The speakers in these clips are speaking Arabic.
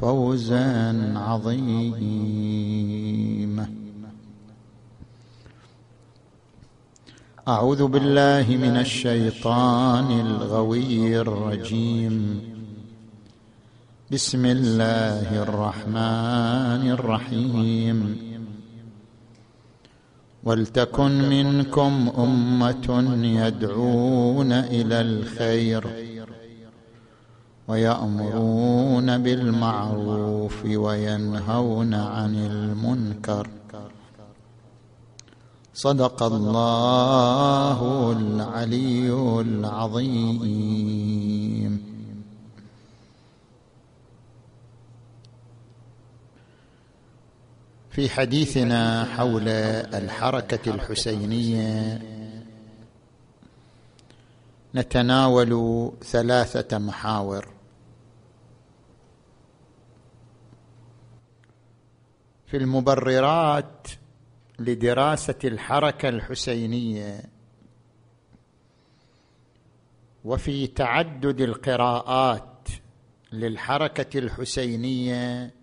فوزا عظيما أعوذ بالله من الشيطان الغوي الرجيم. بسم الله الرحمن الرحيم. ولتكن منكم أمة يدعون إلى الخير. ويأمرون بالمعروف وينهون عن المنكر. صدق الله العلي العظيم. في حديثنا حول الحركة الحسينية نتناول ثلاثة محاور. في المبررات لدراسة الحركة الحسينية وفي تعدد القراءات للحركة الحسينية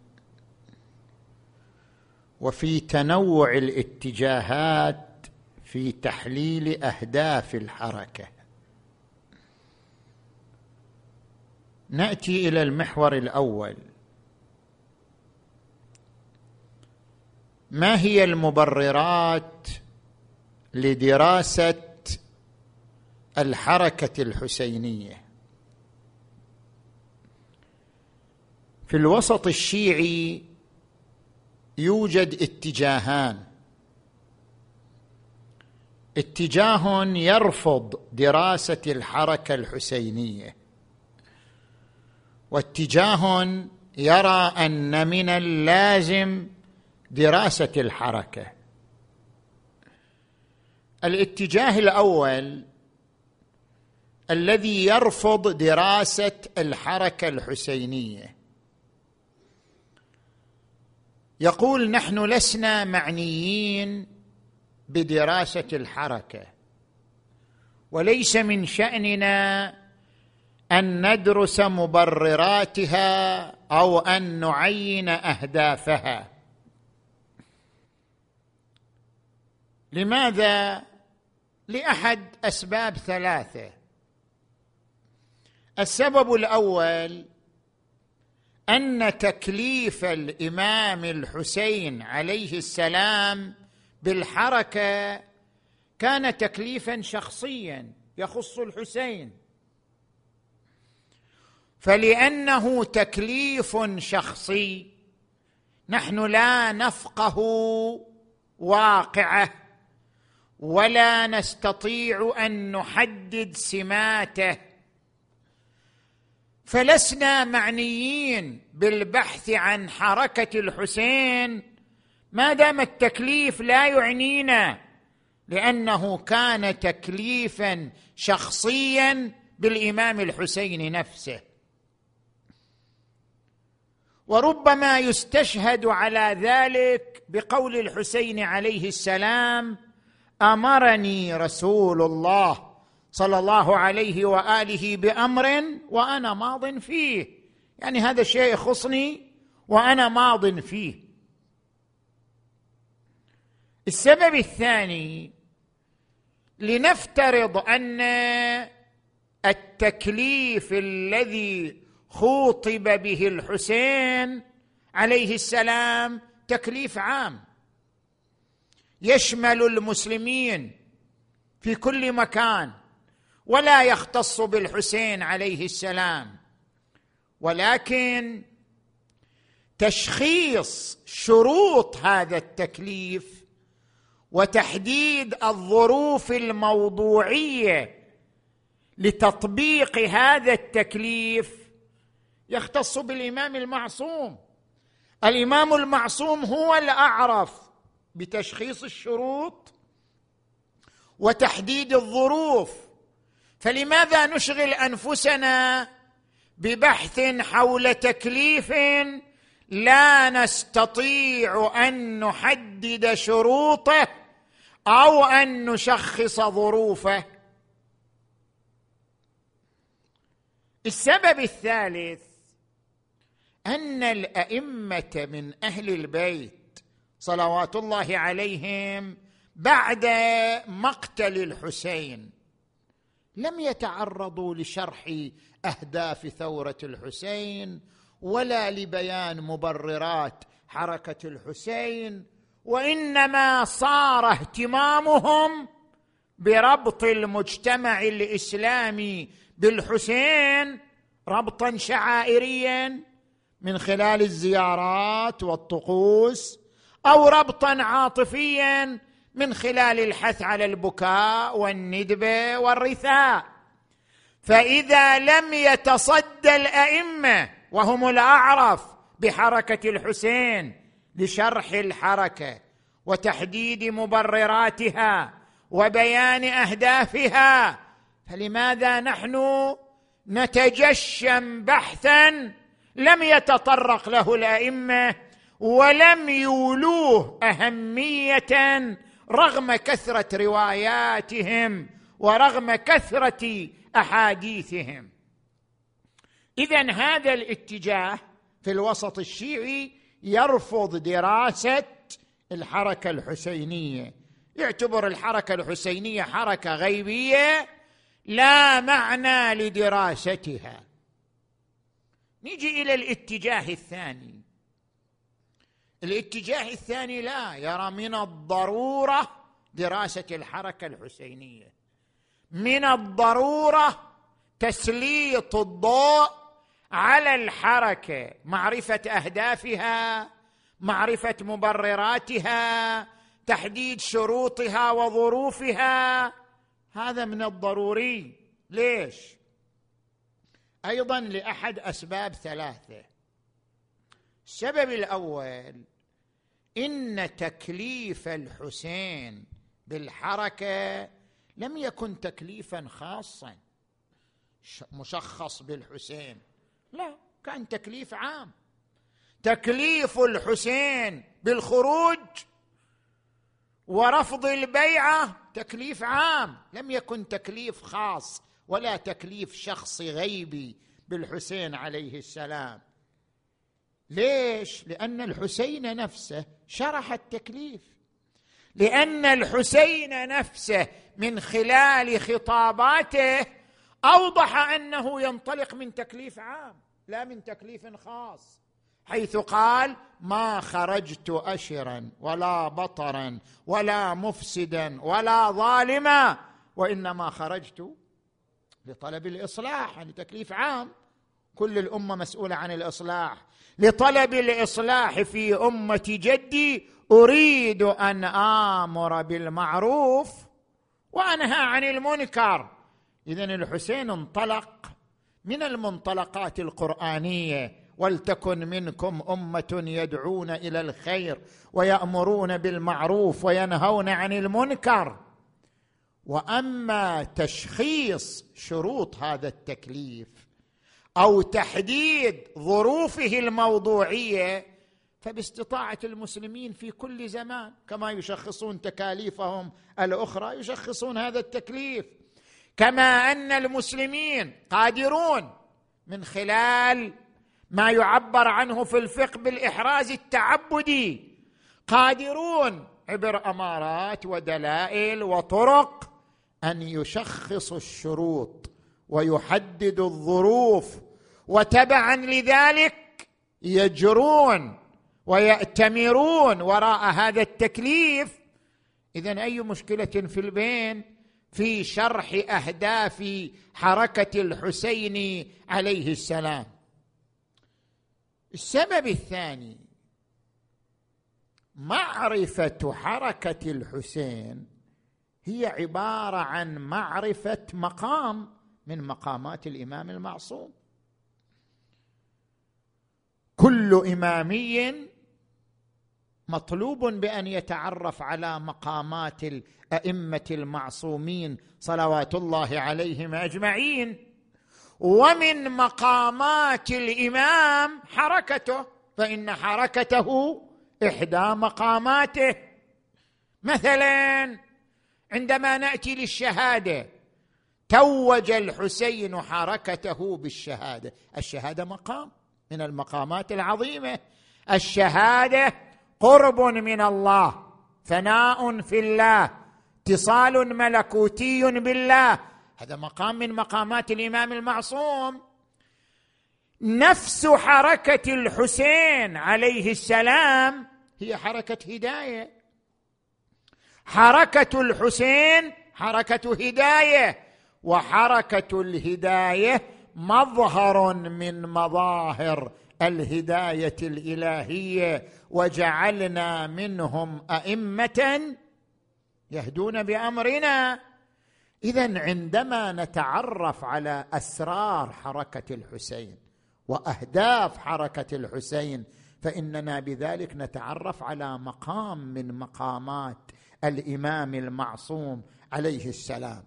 وفي تنوع الاتجاهات في تحليل أهداف الحركة. نأتي إلى المحور الأول. ما هي المبررات لدراسة الحركة الحسينية؟ في الوسط الشيعي يوجد اتجاهان. اتجاه يرفض دراسة الحركة الحسينية واتجاه يرى أن من اللازم دراسة الحركة. الاتجاه الأول الذي يرفض دراسة الحركة الحسينية. يقول نحن لسنا معنيين بدراسة الحركة وليس من شأننا أن ندرس مبرراتها أو أن نعين أهدافها. لماذا لأحد أسباب ثلاثة؟ السبب الأول أن تكليف الإمام الحسين عليه السلام بالحركة كان تكليفا شخصيا يخص الحسين. فلأنه تكليف شخصي نحن لا نفقه واقعة. ولا نستطيع أن نحدد سماته. فلسنا معنيين بالبحث عن حركة الحسين. ما دام التكليف لا يعنينا لأنه كان تكليفا شخصيا بالإمام الحسين نفسه. وربما يستشهد على ذلك بقول الحسين عليه السلام أمرني رسول الله صلى الله عليه وآله بأمر وأنا ماض فيه. يعني هذا الشيء يخصني وأنا ماض فيه. السبب الثاني لنفترض أن التكليف الذي خوطب به الحسين عليه السلام تكليف عام. يشمل المسلمين في كل مكان ولا يختص بالحسين عليه السلام. ولكن تشخيص شروط هذا التكليف وتحديد الظروف الموضوعية لتطبيق هذا التكليف يختص بالإمام المعصوم. الإمام المعصوم هو الأعرف. بتشخيص الشروط وتحديد الظروف. فلماذا نشغل أنفسنا ببحث حول تكليف لا نستطيع أن نحدد شروطه أو أن نشخص ظروفه؟ السبب الثالث أن الأئمة من أهل البيت صلوات الله عليهم بعد مقتل الحسين. لم يتعرضوا لشرح أهداف ثورة الحسين ولا لبيان مبررات حركة الحسين وإنما صار اهتمامهم بربط المجتمع الإسلامي بالحسين ربطا شعائريا من خلال الزيارات والطقوس أو ربطا عاطفيا من خلال الحث على البكاء والندبه والرثاء. فإذا لم يتصدى الأئمة وهم الأعرف بحركة الحسين لشرح الحركة وتحديد مبرراتها وبيان أهدافها فلماذا نحن نتجشم بحثا لم يتطرق له الأئمة ولم يولوه أهمية رغم كثرة رواياتهم ورغم كثرة أحاديثهم. اذا هذا الاتجاه في الوسط الشيعي يرفض دراسة الحركة الحسينية. يعتبر الحركة الحسينية حركة غيبية لا معنى لدراستها. نيجي إلى الاتجاه الثاني. الاتجاه الثاني لا يرى من الضرورة دراسة الحركة الحسينية. من الضرورة تسليط الضوء على الحركة معرفة أهدافها معرفة مبرراتها تحديد شروطها وظروفها. هذا من الضروري. ليش؟ أيضا لأحد أسباب ثلاثة. السبب الأول إن تكليف الحسين بالحركة لم يكن تكليفا خاصا. مشخص بالحسين. لا كان تكليف عام. تكليف الحسين بالخروج ورفض البيعة تكليف عام. لم يكن تكليف خاص ولا تكليف شخصي غيبي بالحسين عليه السلام. ليش؟ لأن الحسين نفسه شرح التكليف. لأن الحسين نفسه من خلال خطاباته أوضح أنه ينطلق من تكليف عام لا من تكليف خاص حيث قال ما خرجت اشرا ولا بطرا ولا مفسدا ولا ظالما وإنما خرجت لطلب الإصلاح يعني تكليف عام. كل الأمة مسؤولة عن الإصلاح. لطلب الإصلاح في أمة جدي أريد أن آمر بالمعروف وأنهى عن المنكر. اذا الحسين انطلق من المنطلقات القرآنية ولتكن منكم أمة يدعون إلى الخير ويأمرون بالمعروف وينهون عن المنكر. وأما تشخيص شروط هذا التكليف أو تحديد ظروفه الموضوعية فباستطاعة المسلمين في كل زمان كما يشخصون تكاليفهم الأخرى يشخصون هذا التكليف. كما أن المسلمين قادرون من خلال ما يعبر عنه في الفقه بالإحراز التعبدي قادرون عبر أمارات ودلائل وطرق أن يشخصوا الشروط ويحددوا الظروف وتبعا لذلك يجرون ويأتمرون وراء هذا التكليف. اذا أي مشكلة في البين؟ في شرح أهداف حركة الحسين عليه السلام. السبب الثاني معرفة حركة الحسين هي عبارة عن معرفة مقام من مقامات الإمام المعصوم. كل إمامي مطلوب بأن يتعرف على مقامات الأئمة المعصومين صلوات الله عليهم أجمعين. ومن مقامات الإمام حركته فإن حركته إحدى مقاماته. مثلا عندما نأتي للشهادة توج الحسين حركته بالشهادة. الشهادة مقام. من المقامات العظيمة. الشهادة قرب من الله ثناء في الله اتصال ملكوتي بالله. هذا مقام من مقامات الإمام المعصوم. نفس حركة الحسين عليه السلام هي حركة هداية. حركة الحسين حركة هداية وحركة الهداية مظهر من مظاهر الهداية الإلهية وجعلنا منهم أئمة يهدون بأمرنا. إذا عندما نتعرف على أسرار حركة الحسين وأهداف حركة الحسين فإننا بذلك نتعرف على مقام من مقامات الإمام المعصوم عليه السلام.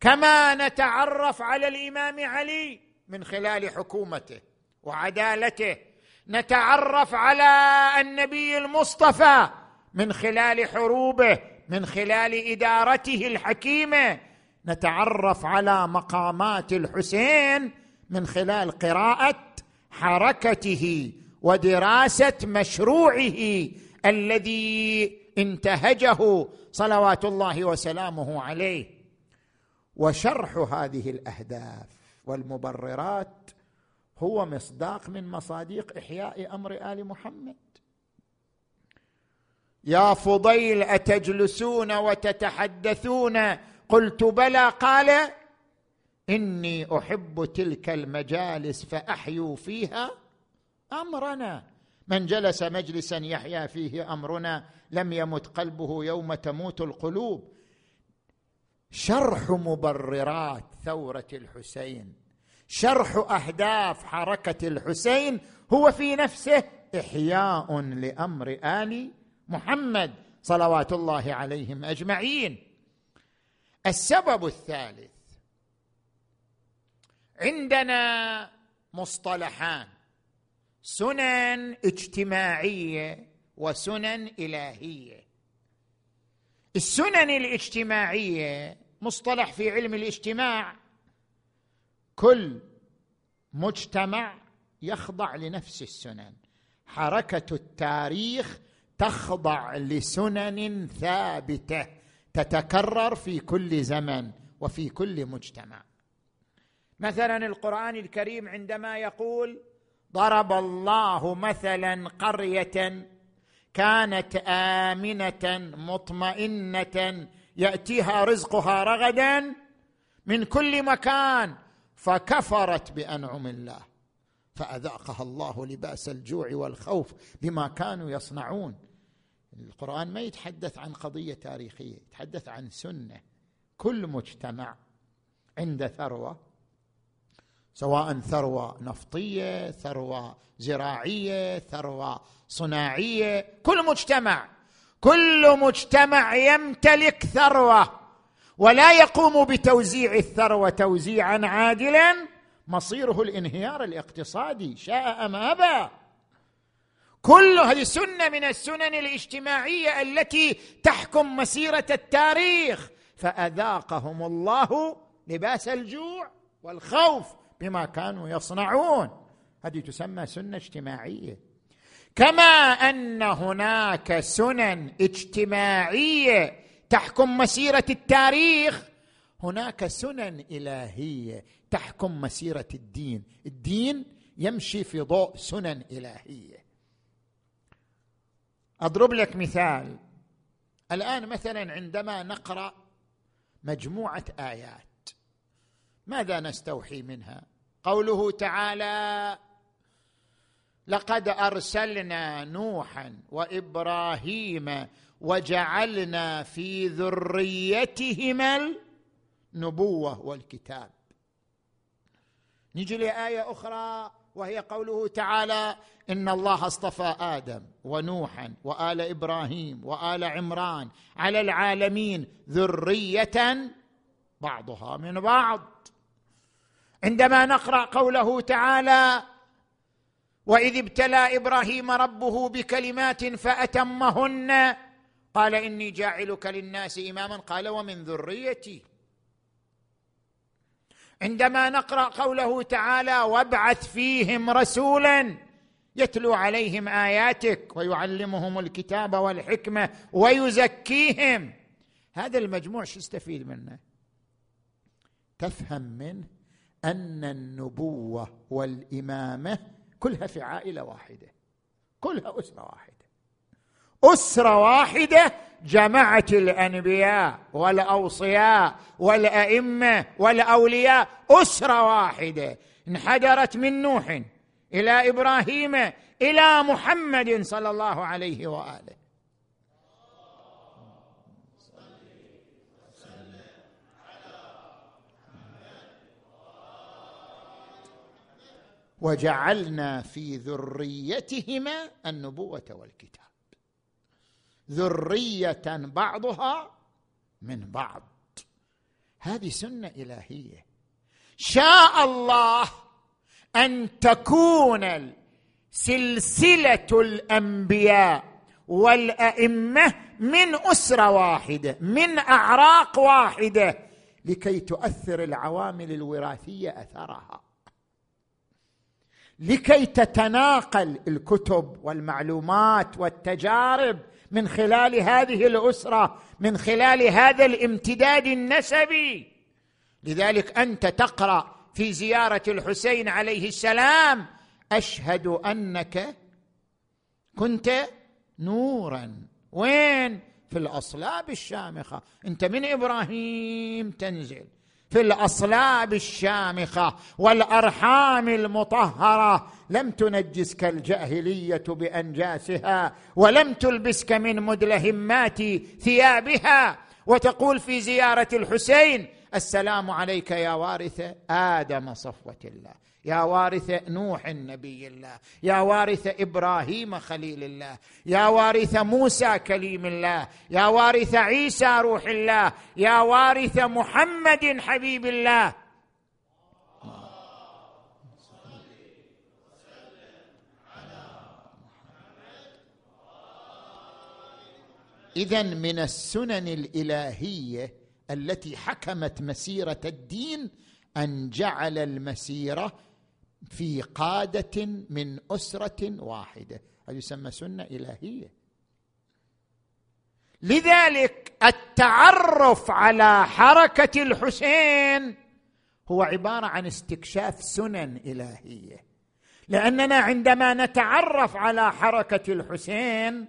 كما نتعرف على الإمام علي من خلال حكومته وعدالته. نتعرف على النبي المصطفى من خلال حروبه من خلال إدارته الحكيمة. نتعرف على مقامات الحسين من خلال قراءة حركته ودراسة مشروعه الذي انتهجه صلوات الله وسلامه عليه. وشرح هذه الأهداف والمبررات هو مصداق من مصاديق إحياء أمر آل محمد. يا فضيل أتجلسون وتتحدثون؟ قلت بلى. قال إني أحب تلك المجالس فاحيوا فيها أمرنا. من جلس مجلسا يحيا فيه أمرنا. لم يمت قلبه يوم تموت القلوب. شرح مبررات ثورة الحسين. شرح أهداف حركة الحسين هو في نفسه إحياء لأمر آل محمد صلوات الله عليهم أجمعين. السبب الثالث عندنا مصطلحان سنن اجتماعية وسنن إلهية. السنن الاجتماعية مصطلح في علم الاجتماع كل مجتمع يخضع لنفس السنن. حركة التاريخ تخضع لسنن ثابتة تتكرر في كل زمن وفي كل مجتمع. مثلا القرآن الكريم عندما يقول ضرب الله مثلا قرية كانت آمنة مطمئنة يأتيها رزقها رغدا من كل مكان فكفرت بأنعم الله. فأذاقها الله لباس الجوع والخوف بما كانوا يصنعون. القرآن ما يتحدث عن قضية تاريخية يتحدث عن سنة. كل مجتمع عنده ثروة سواء ثروة نفطية ثروة زراعية ثروة صناعية كل مجتمع كل مجتمع يمتلك ثروة ولا يقوم بتوزيع الثروة توزيعا عادلا. مصيره الانهيار الاقتصادي. شاء أم أبى. كل هذه سنه من السنن الاجتماعية التي تحكم مسيرة التاريخ. فأذاقهم الله لباس الجوع والخوف بما كانوا يصنعون. هذه تسمى سنة اجتماعية. كما أن هناك سنن اجتماعية تحكم مسيرة التاريخ. هناك سنن إلهية تحكم مسيرة الدين. الدين يمشي في ضوء سنن إلهية. أضرب لك مثال. الآن مثلا عندما نقرأ مجموعة آيات ماذا نستوحي منها؟ قوله تعالى لقد أرسلنا نوحا وإبراهيم وجعلنا في ذريتهما النبوة والكتاب. نجي لآية أخرى وهي قوله تعالى إن الله اصطفى آدم ونوحا وآل إبراهيم وآل عمران على العالمين ذرية بعضها من بعض. عندما نقرأ قوله تعالى وإذ ابتلى إبراهيم ربه بكلمات فأتمهن. قال إني جاعلك للناس إماما. قال ومن ذريتي. عندما نقرأ قوله تعالى وابعث فيهم رسولا يتلو عليهم آياتك ويعلمهم الكتاب والحكمة ويزكيهم. هذا المجموع شو استفيد منه؟ تفهم منه أن النبوة والإمامة كلها في عائلة واحدة. كلها أسرة واحدة. أسرة واحدة جمعت الأنبياء والأوصياء والأئمة والأولياء. أسرة واحدة. انحدرت من نوح إلى إبراهيم إلى محمد صلى الله عليه وآله. وجعلنا في ذريتهما النبوة والكتاب. ذرية بعضها من بعض. هذه سنة إلهية. شاء الله أن تكون سلسلة الأنبياء والأئمة من أسرة واحدة من أعراق واحدة لكي تؤثر العوامل الوراثية أثرها. لكي تتناقل الكتب والمعلومات والتجارب من خلال هذه الأسرة من خلال هذا الامتداد النسبي. لذلك أنت تقرأ في زيارة الحسين عليه السلام أشهد أنك كنت نورا. وين؟ في الأصلاب الشامخة. أنت من إبراهيم تنزل. في الأصلاب الشامخة والأرحام المطهرة. لم تنجسك الجاهلية بأنجاسها ولم تلبسك من مدلهمات ثيابها. وتقول في زيارة الحسين السلام عليك يا وارث آدم صفوة الله. يا وارث نوح نبي الله يا وارث إبراهيم خليل الله يا وارث موسى كليم الله يا وارث عيسى روح الله يا وارث محمد حبيب الله. اذا من السنن الإلهية التي حكمت مسيرة الدين أن جعل المسيرة في قادة من أسرة واحدة. هذا يسمى سنة إلهية. لذلك التعرف على حركة الحسين هو عبارة عن استكشاف سنن إلهية. لأننا عندما نتعرف على حركة الحسين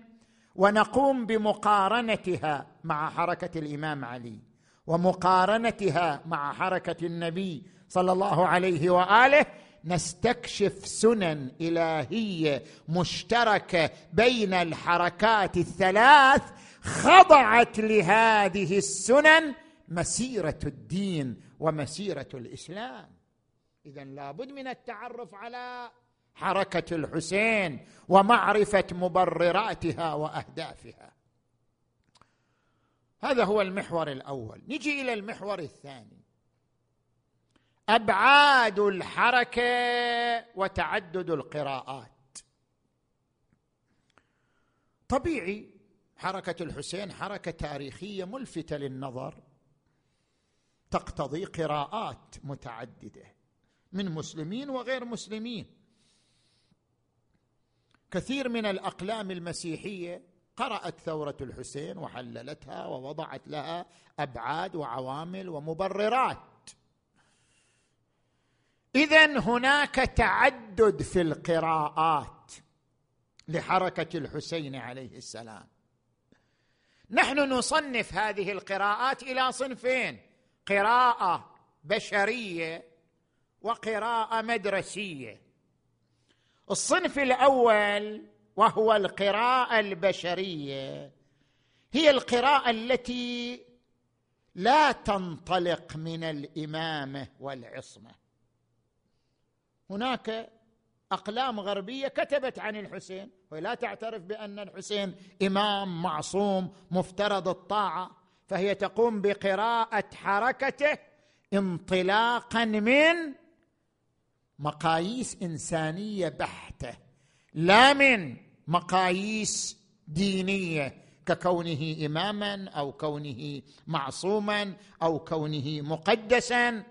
ونقوم بمقارنتها مع حركة الإمام علي ومقارنتها مع حركة النبي صلى الله عليه وآله نستكشف سنن إلهية مشتركة بين الحركات الثلاث خضعت لهذه السنن مسيرة الدين ومسيرة الإسلام. اذا لابد من التعرف على حركة الحسين ومعرفة مبرراتها وأهدافها. هذا هو المحور الأول. نجي إلى المحور الثاني. أبعاد الحركة وتعدد القراءات. طبيعي حركة الحسين حركة تاريخية ملفتة للنظر تقتضي قراءات متعددة من مسلمين وغير مسلمين. كثير من الأقلام المسيحية قرأت ثورة الحسين وحللتها ووضعت لها أبعاد وعوامل ومبررات. اذا هناك تعدد في القراءات لحركة الحسين عليه السلام. نحن نصنف هذه القراءات إلى صنفين قراءة بشرية وقراءة مدرسية. الصنف الأول وهو القراءة البشرية. هي القراءة التي لا تنطلق من الإمامة والعصمة. هناك أقلام غربية كتبت عن الحسين ولا تعترف بأن الحسين إمام معصوم مفترض الطاعة فهي تقوم بقراءة حركته انطلاقا من مقاييس إنسانية بحتة لا من مقاييس دينية ككونه اماما أو كونه معصوما أو كونه مقدسا.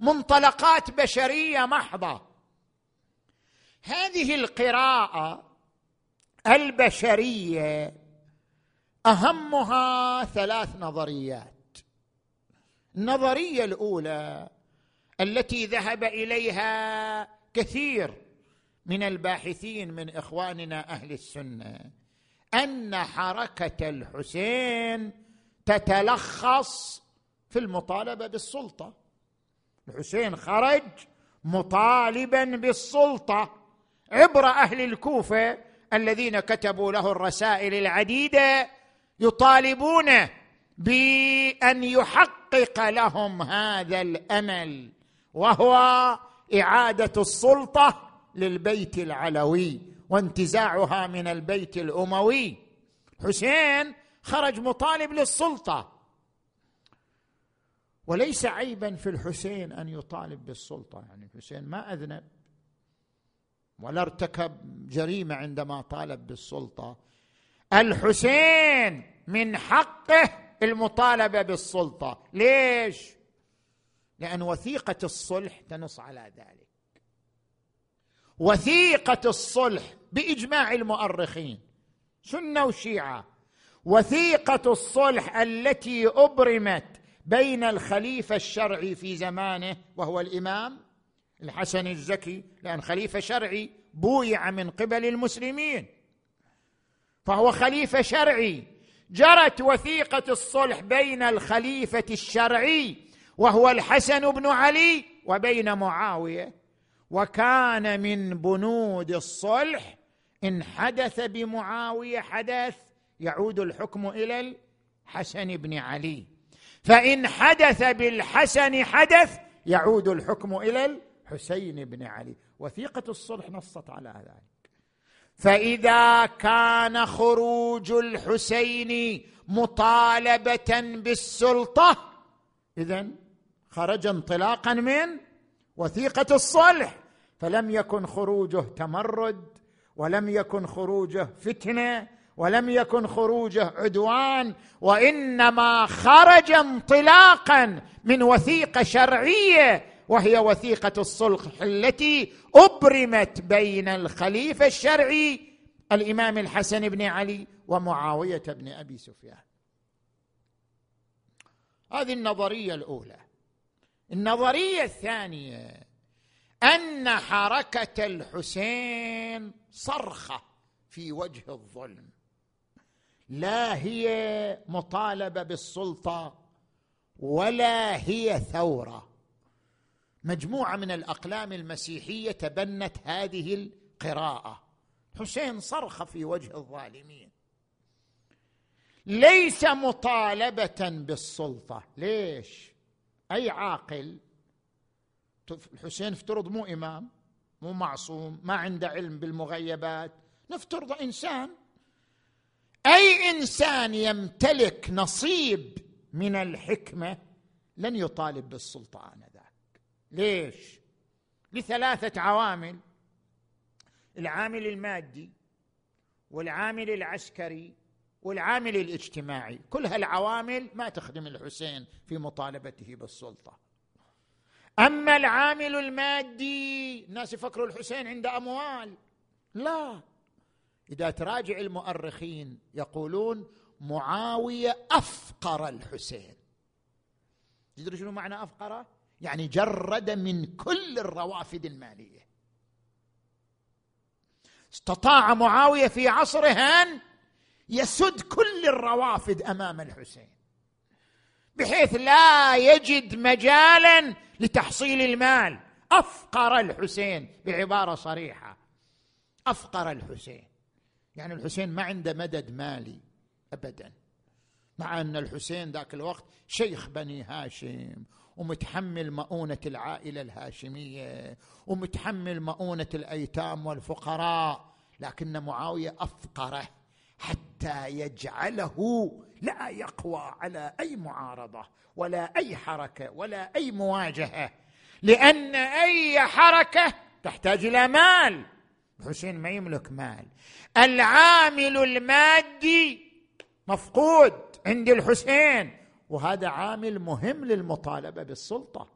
منطلقات بشرية محضة هذه القراءة البشرية أهمها ثلاث نظريات. النظرية الأولى التي ذهب إليها كثير من الباحثين من إخواننا أهل السنة أن حركة الحسين تتلخص في المطالبة بالسلطة. الحسين خرج مطالبا بالسلطة. عبر أهل الكوفة الذين كتبوا له الرسائل العديدة يطالبونه بأن يحقق لهم هذا الأمل وهو إعادة السلطة للبيت العلوي وانتزاعها من البيت الأموي. حسين خرج مطالب للسلطة. وليس عيبا في الحسين أن يطالب بالسلطة يعني الحسين ما أذنب. ولا ارتكب جريمة عندما طالب بالسلطة. الحسين من حقه المطالبة بالسلطة. ليش؟ لأن وثيقة الصلح تنص على ذلك. وثيقة الصلح بإجماع المؤرخين سنة وشيعة. وثيقة الصلح التي أبرمت بين الخليفة الشرعي في زمانه وهو الإمام الحسن الزكي لأن خليفة شرعي بويع من قبل المسلمين. فهو خليفة شرعي. جرت وثيقة الصلح بين الخليفة الشرعي وهو الحسن بن علي وبين معاوية. وكان من بنود الصلح إن حدث بمعاوية حدث يعود الحكم إلى الحسن بن علي. فإن حدث بالحسن حدث يعود الحكم إلى الحسين بن علي. وثيقة الصلح نصت على ذلك. فإذا كان خروج الحسين مطالبة بالسلطة اذا خرج انطلاقا من وثيقة الصلح. فلم يكن خروجه تمرد ولم يكن خروجه فتنة ولم يكن خروجه عدوان وإنما خرج انطلاقا من وثيقة شرعية وهي وثيقة الصلح التي أبرمت بين الخليفة الشرعي الإمام الحسن بن علي ومعاوية بن أبي سفيان. هذه النظرية الأولى. النظرية الثانية أن حركة الحسين صرخة في وجه الظلم. لا هي مطالبة بالسلطة ولا هي ثورة. مجموعة من الأقلام المسيحية تبنت هذه القراءة. حسين صرخ في وجه الظالمين. ليس مطالبة بالسلطة. ليش؟ أي عاقل؟ الحسين افترض مو إمام مو معصوم ما عنده علم بالمغيبات. نفترض إنسان. أي إنسان يمتلك نصيب من الحكمة لن يطالب بالسلطه انذاك ليش؟ لثلاثة عوامل. العامل المادي والعامل العسكري والعامل الاجتماعي. كل هالعوامل ما تخدم الحسين في مطالبته بالسلطة. أما العامل المادي الناس يفكروا الحسين عنده أموال. لا. إذا تراجع المؤرخين يقولون معاوية أفقر الحسين. تدري شنو معنى افقره يعني جرد من كل الروافد المالية. استطاع معاوية في عصره أن يسد كل الروافد أمام الحسين بحيث لا يجد مجالا لتحصيل المال. أفقر الحسين بعبارة صريحة. أفقر الحسين. يعني الحسين ما عنده مدد مالي ابدا. مع أن الحسين ذاك الوقت شيخ بني هاشم ومتحمل مؤونة العائلة الهاشمية ومتحمل مؤونة الأيتام والفقراء لكن معاوية أفقره حتى يجعله لا يقوى على أي معارضة ولا أي حركة ولا أي مواجهة لأن أي حركة تحتاج إلى مال. الحسين ما يملك مال. العامل المادي مفقود عند الحسين. وهذا عامل مهم للمطالبة بالسلطة.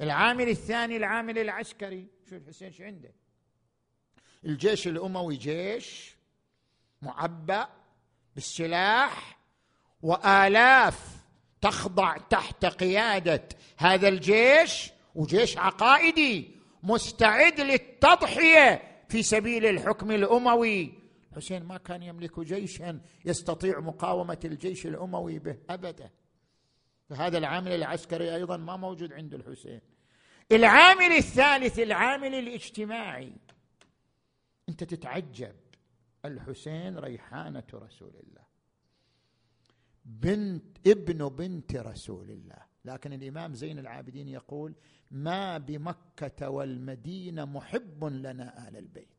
العامل الثاني العامل العسكري. شو الحسين شو عنده. الجيش الأموي جيش معبأ بالسلاح وآلاف تخضع تحت قيادة هذا الجيش وجيش عقائدي مستعد للتضحية في سبيل الحكم الأموي. حسين ما كان يملك جيشا يستطيع مقاومة الجيش الأموي به ابدا. فهذا العامل العسكري أيضا ما موجود عند الحسين. العامل الثالث العامل الاجتماعي. أنت تتعجب. الحسين ريحانة رسول الله. بنت ابن بنت رسول الله. لكن الإمام زين العابدين يقول ما بمكة والمدينة محب لنا آل البيت.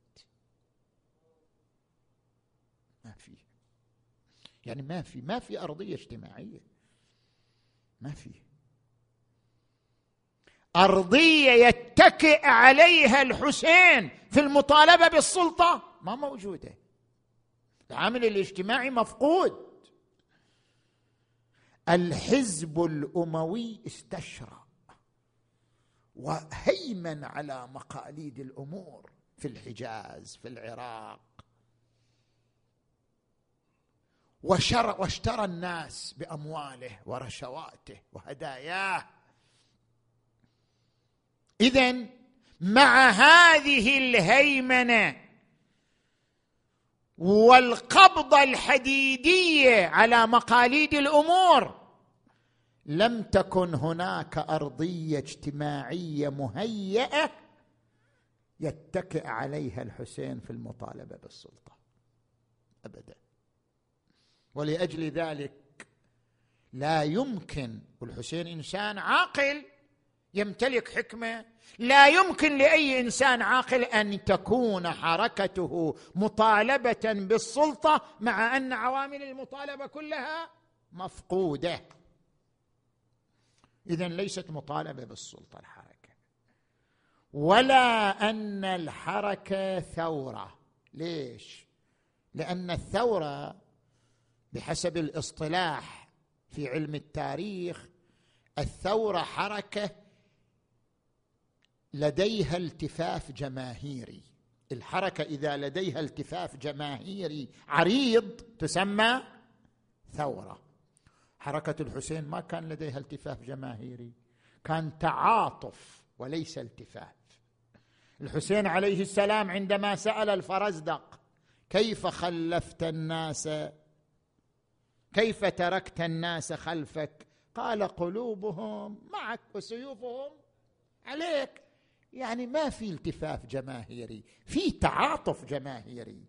ما في. يعني ما في ما في أرضية اجتماعية. ما في. أرضية يتكئ عليها الحسين في المطالبة بالسلطة ما موجودة. العامل الاجتماعي مفقود. الحزب الأموي استشرى وهيمن على مقاليد الأمور في الحجاز في العراق وشر واشترى الناس بأمواله ورشواته وهداياه. اذا مع هذه الهيمنة والقبضه الحديديه على مقاليد الأمور لم تكن هناك أرضية اجتماعية مهيئة يتكئ عليها الحسين في المطالبة بالسلطة. ابدا. ولأجل ذلك لا يمكن والحسين إنسان عاقل يمتلك حكمة لا يمكن لأي إنسان عاقل أن تكون حركته مطالبة بالسلطة مع أن عوامل المطالبة كلها مفقودة. اذا ليست مطالبة بالسلطة الحركة ولا أن الحركة ثورة. ليش؟ لأن الثورة بحسب الاصطلاح في علم التاريخ الثورة حركة لديها التفاف جماهيري. الحركة إذا لديها التفاف جماهيري عريض تسمى ثورة. حركة الحسين ما كان لديها التفاف جماهيري كان تعاطف وليس التفاف. الحسين عليه السلام عندما سأل الفرزدق كيف خلفت الناس كيف تركت الناس خلفك؟ قال قلوبهم معك وسيوفهم عليك. يعني ما في التفاف جماهيري في تعاطف جماهيري.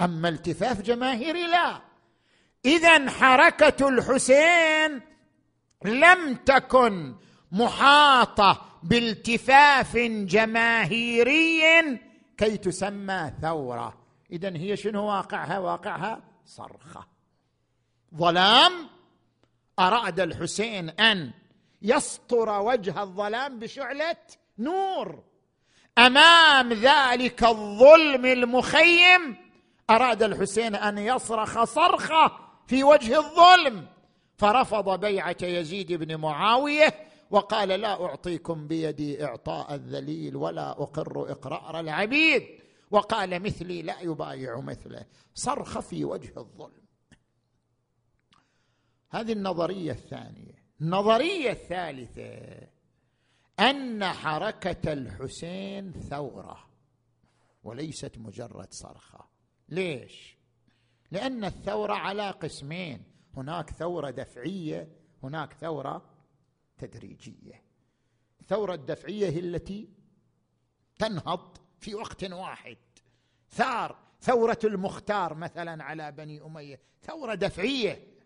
أما التفاف جماهيري لا. إذا حركة الحسين لم تكن محاطة بالتفاف جماهيري كي تسمى ثورة. اذا هي شنو؟ واقعها؟ واقعها صرخة. ظلام أراد الحسين أن يسطر وجه الظلام بشعلة نور. أمام ذلك الظلم المخيم أراد الحسين أن يصرخ صرخة في وجه الظلم. فرفض بيعة يزيد بن معاوية وقال لا أعطيكم بيدي إعطاء الذليل ولا أقر إقرار العبيد. وقال مثلي لا يبايع مثله. صرخ في وجه الظلم. هذه النظرية الثانية. النظريه الثالثه أن حركة الحسين ثورة وليست مجرد صرخة. ليش؟ لأن الثورة على قسمين. هناك ثورة دفعية هناك ثورة تدريجية. الثورة الدفعية هي التي تنهض في وقت واحد. ثار ثورة المختار مثلا على بني أمية. ثورة دفعية.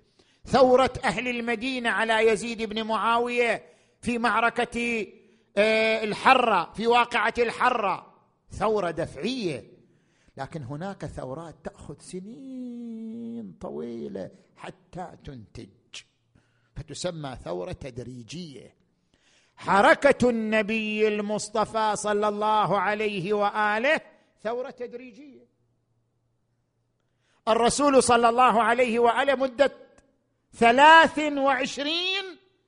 ثورة أهل المدينة على يزيد بن معاوية في معركة آه، الحرة في واقعة الحرة. ثورة دفعية. لكن هناك ثورات تأخذ سنين طويلة حتى تنتج. فتسمى ثورة تدريجية. حركة النبي المصطفى صلى الله عليه وآله ثورة تدريجية. الرسول صلى الله عليه وآله مدة ثلاث وعشرين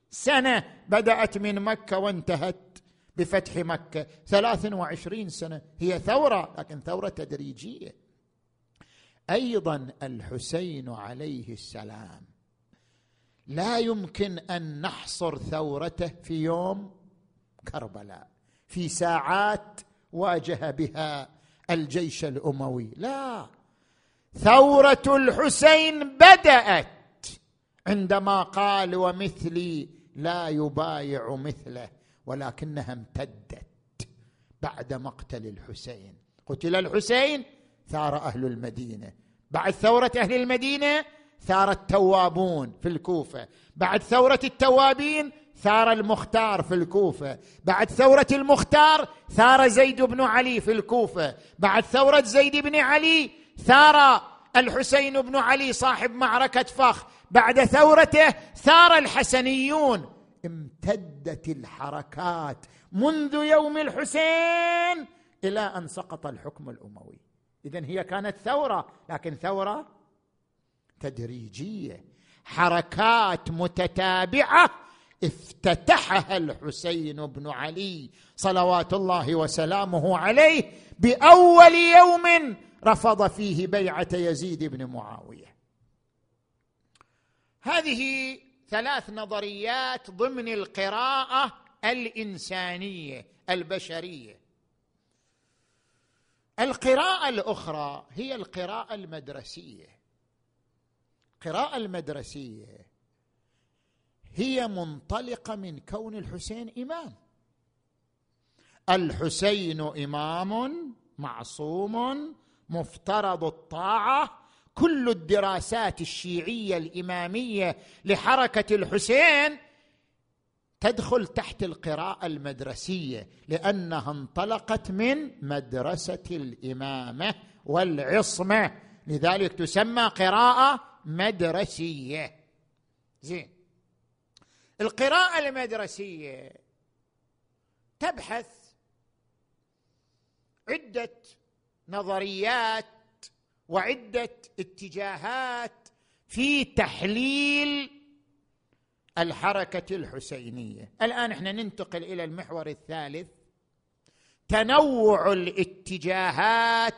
سنة بدأت من مكة وانتهت بفتح مكة. ثلاث وعشرين سنة هي ثورة لكن ثورة تدريجية. أيضا الحسين عليه السلام لا يمكن أن نحصر ثورته في يوم كربلاء في ساعات واجه بها الجيش الأموي. لا ثورة الحسين بدأت عندما قال ومثلي لا يبايع مثله ولكنها امتدت بعد مقتل الحسين. قتل الحسين ثار أهل المدينة. بعد ثورة أهل المدينة ثار التوابون في الكوفة. بعد ثورة التوابين ثار المختار في الكوفة. بعد ثورة المختار ثار زيد بن علي في الكوفة. بعد ثورة زيد بن علي ثار الحسين بن علي صاحب معركة فخ. بعد ثورته ثار الحسنيون. امتدت الحركات منذ يوم الحسين إلى أن سقط الحكم الأموي. اذا هي كانت ثورة لكن ثورة تدريجية. حركات متتابعة افتتحها الحسين بن علي صلوات الله وسلامه عليه بأول يوم رفض فيه بيعة يزيد بن معاوية. هذه ثلاث نظريات ضمن القراءة الإنسانية البشرية. القراءة الأخرى هي القراءة المدرسية. القراءة المدرسية هي منطلقة من كون الحسين إمام. الحسين إمام معصوم مفترض الطاعة كل الدراسات الشيعية الإمامية لحركة الحسين تدخل تحت القراءة المدرسية لأنها انطلقت من مدرسة الإمامة والعصمة. لذلك تسمى قراءة مدرسية. زين. القراءة المدرسية تبحث عدة نظريات وعدة اتجاهات في تحليل الحركة الحسينية. الآن إحنا ننتقل إلى المحور الثالث. تنوع الاتجاهات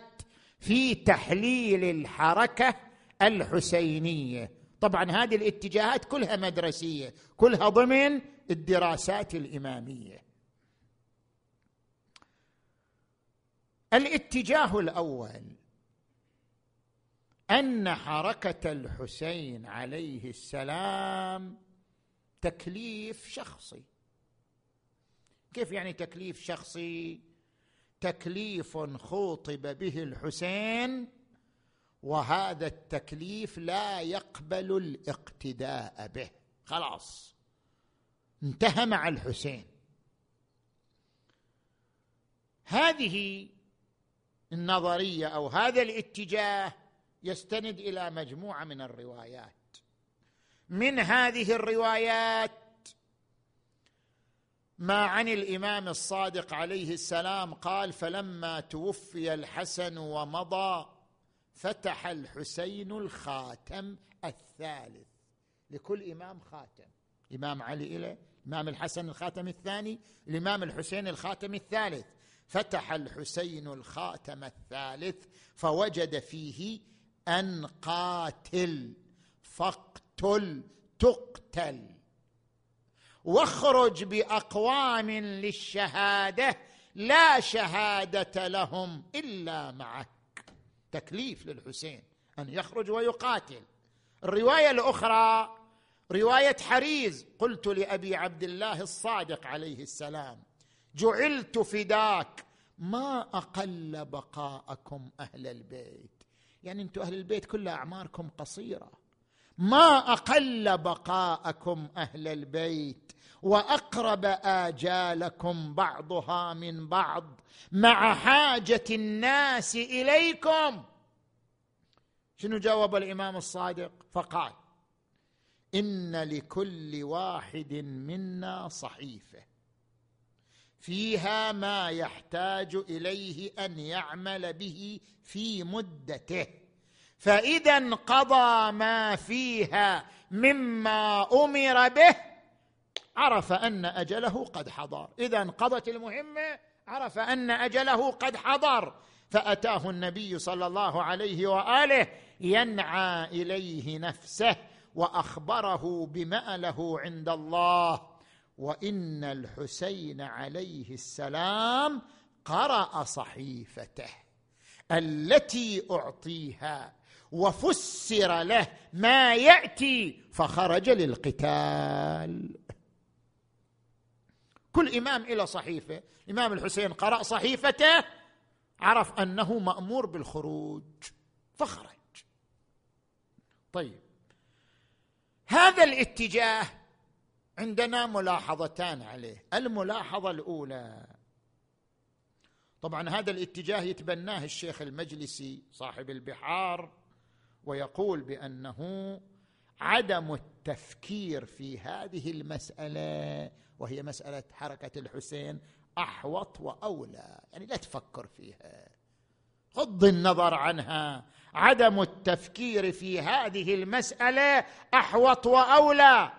في تحليل الحركة الحسينية. طبعا هذه الاتجاهات كلها مدرسية كلها ضمن الدراسات الإمامية. الاتجاه الأول. أن حركة الحسين عليه السلام تكليف شخصي. كيف يعني تكليف شخصي؟ تكليف خوطب به الحسين وهذا التكليف لا يقبل الاقتداء به. خلاص انتهى مع الحسين. هذه النظرية أو هذا الاتجاه يستند إلى مجموعة من الروايات. من هذه الروايات ما عن الإمام الصادق عليه السلام قال فلما توفي الحسن ومضى فتح الحسين الخاتم الثالث. لكل إمام خاتم. إمام علي إلى الامام الحسن الخاتم الثاني الإمام الحسين الخاتم الثالث. فتح الحسين الخاتم الثالث فوجد فيه أن قاتل فاقتل تقتل. واخرج بأقوام للشهادة لا شهادة لهم إلا معك. تكليف للحسين أن يخرج ويقاتل. الرواية الأخرى رواية حريز. قلت لأبي عبد الله الصادق عليه السلام جعلت فداك ما أقل بقاءكم أهل البيت. يعني أنتم أهل البيت كل أعماركم قصيرة. ما أقل بقاءكم أهل البيت وأقرب آجالكم بعضها من بعض. مع حاجة الناس إليكم. شنو جاوب الإمام الصادق؟ فقال إن لكل واحد منا صحيفة. فيها ما يحتاج إليه أن يعمل به في مدته. فإذا انقضى ما فيها مما أمر به عرف أن أجله قد حضر. إذا انقضت المهمة عرف أن أجله قد حضر. فأتاه النبي صلى الله عليه وآله ينعى إليه نفسه وأخبره بما له عند الله. وإن الحسين عليه السلام قرأ صحيفته التي أعطيها وفسر له ما يأتي فخرج للقتال. كل إمام إلى صحيفة الامام الحسين قرأ صحيفته عرف أنه مأمور بالخروج فخرج. طيب هذا الاتجاه عندنا ملاحظتان عليه. الملاحظة الأولى. طبعا هذا الاتجاه يتبناه الشيخ المجلسي صاحب البحار ويقول بأنه عدم التفكير في هذه المسألة وهي مسألة حركة الحسين أحوط وأولى. يعني لا تفكر فيها. غض النظر عنها. عدم التفكير في هذه المسألة أحوط وأولى.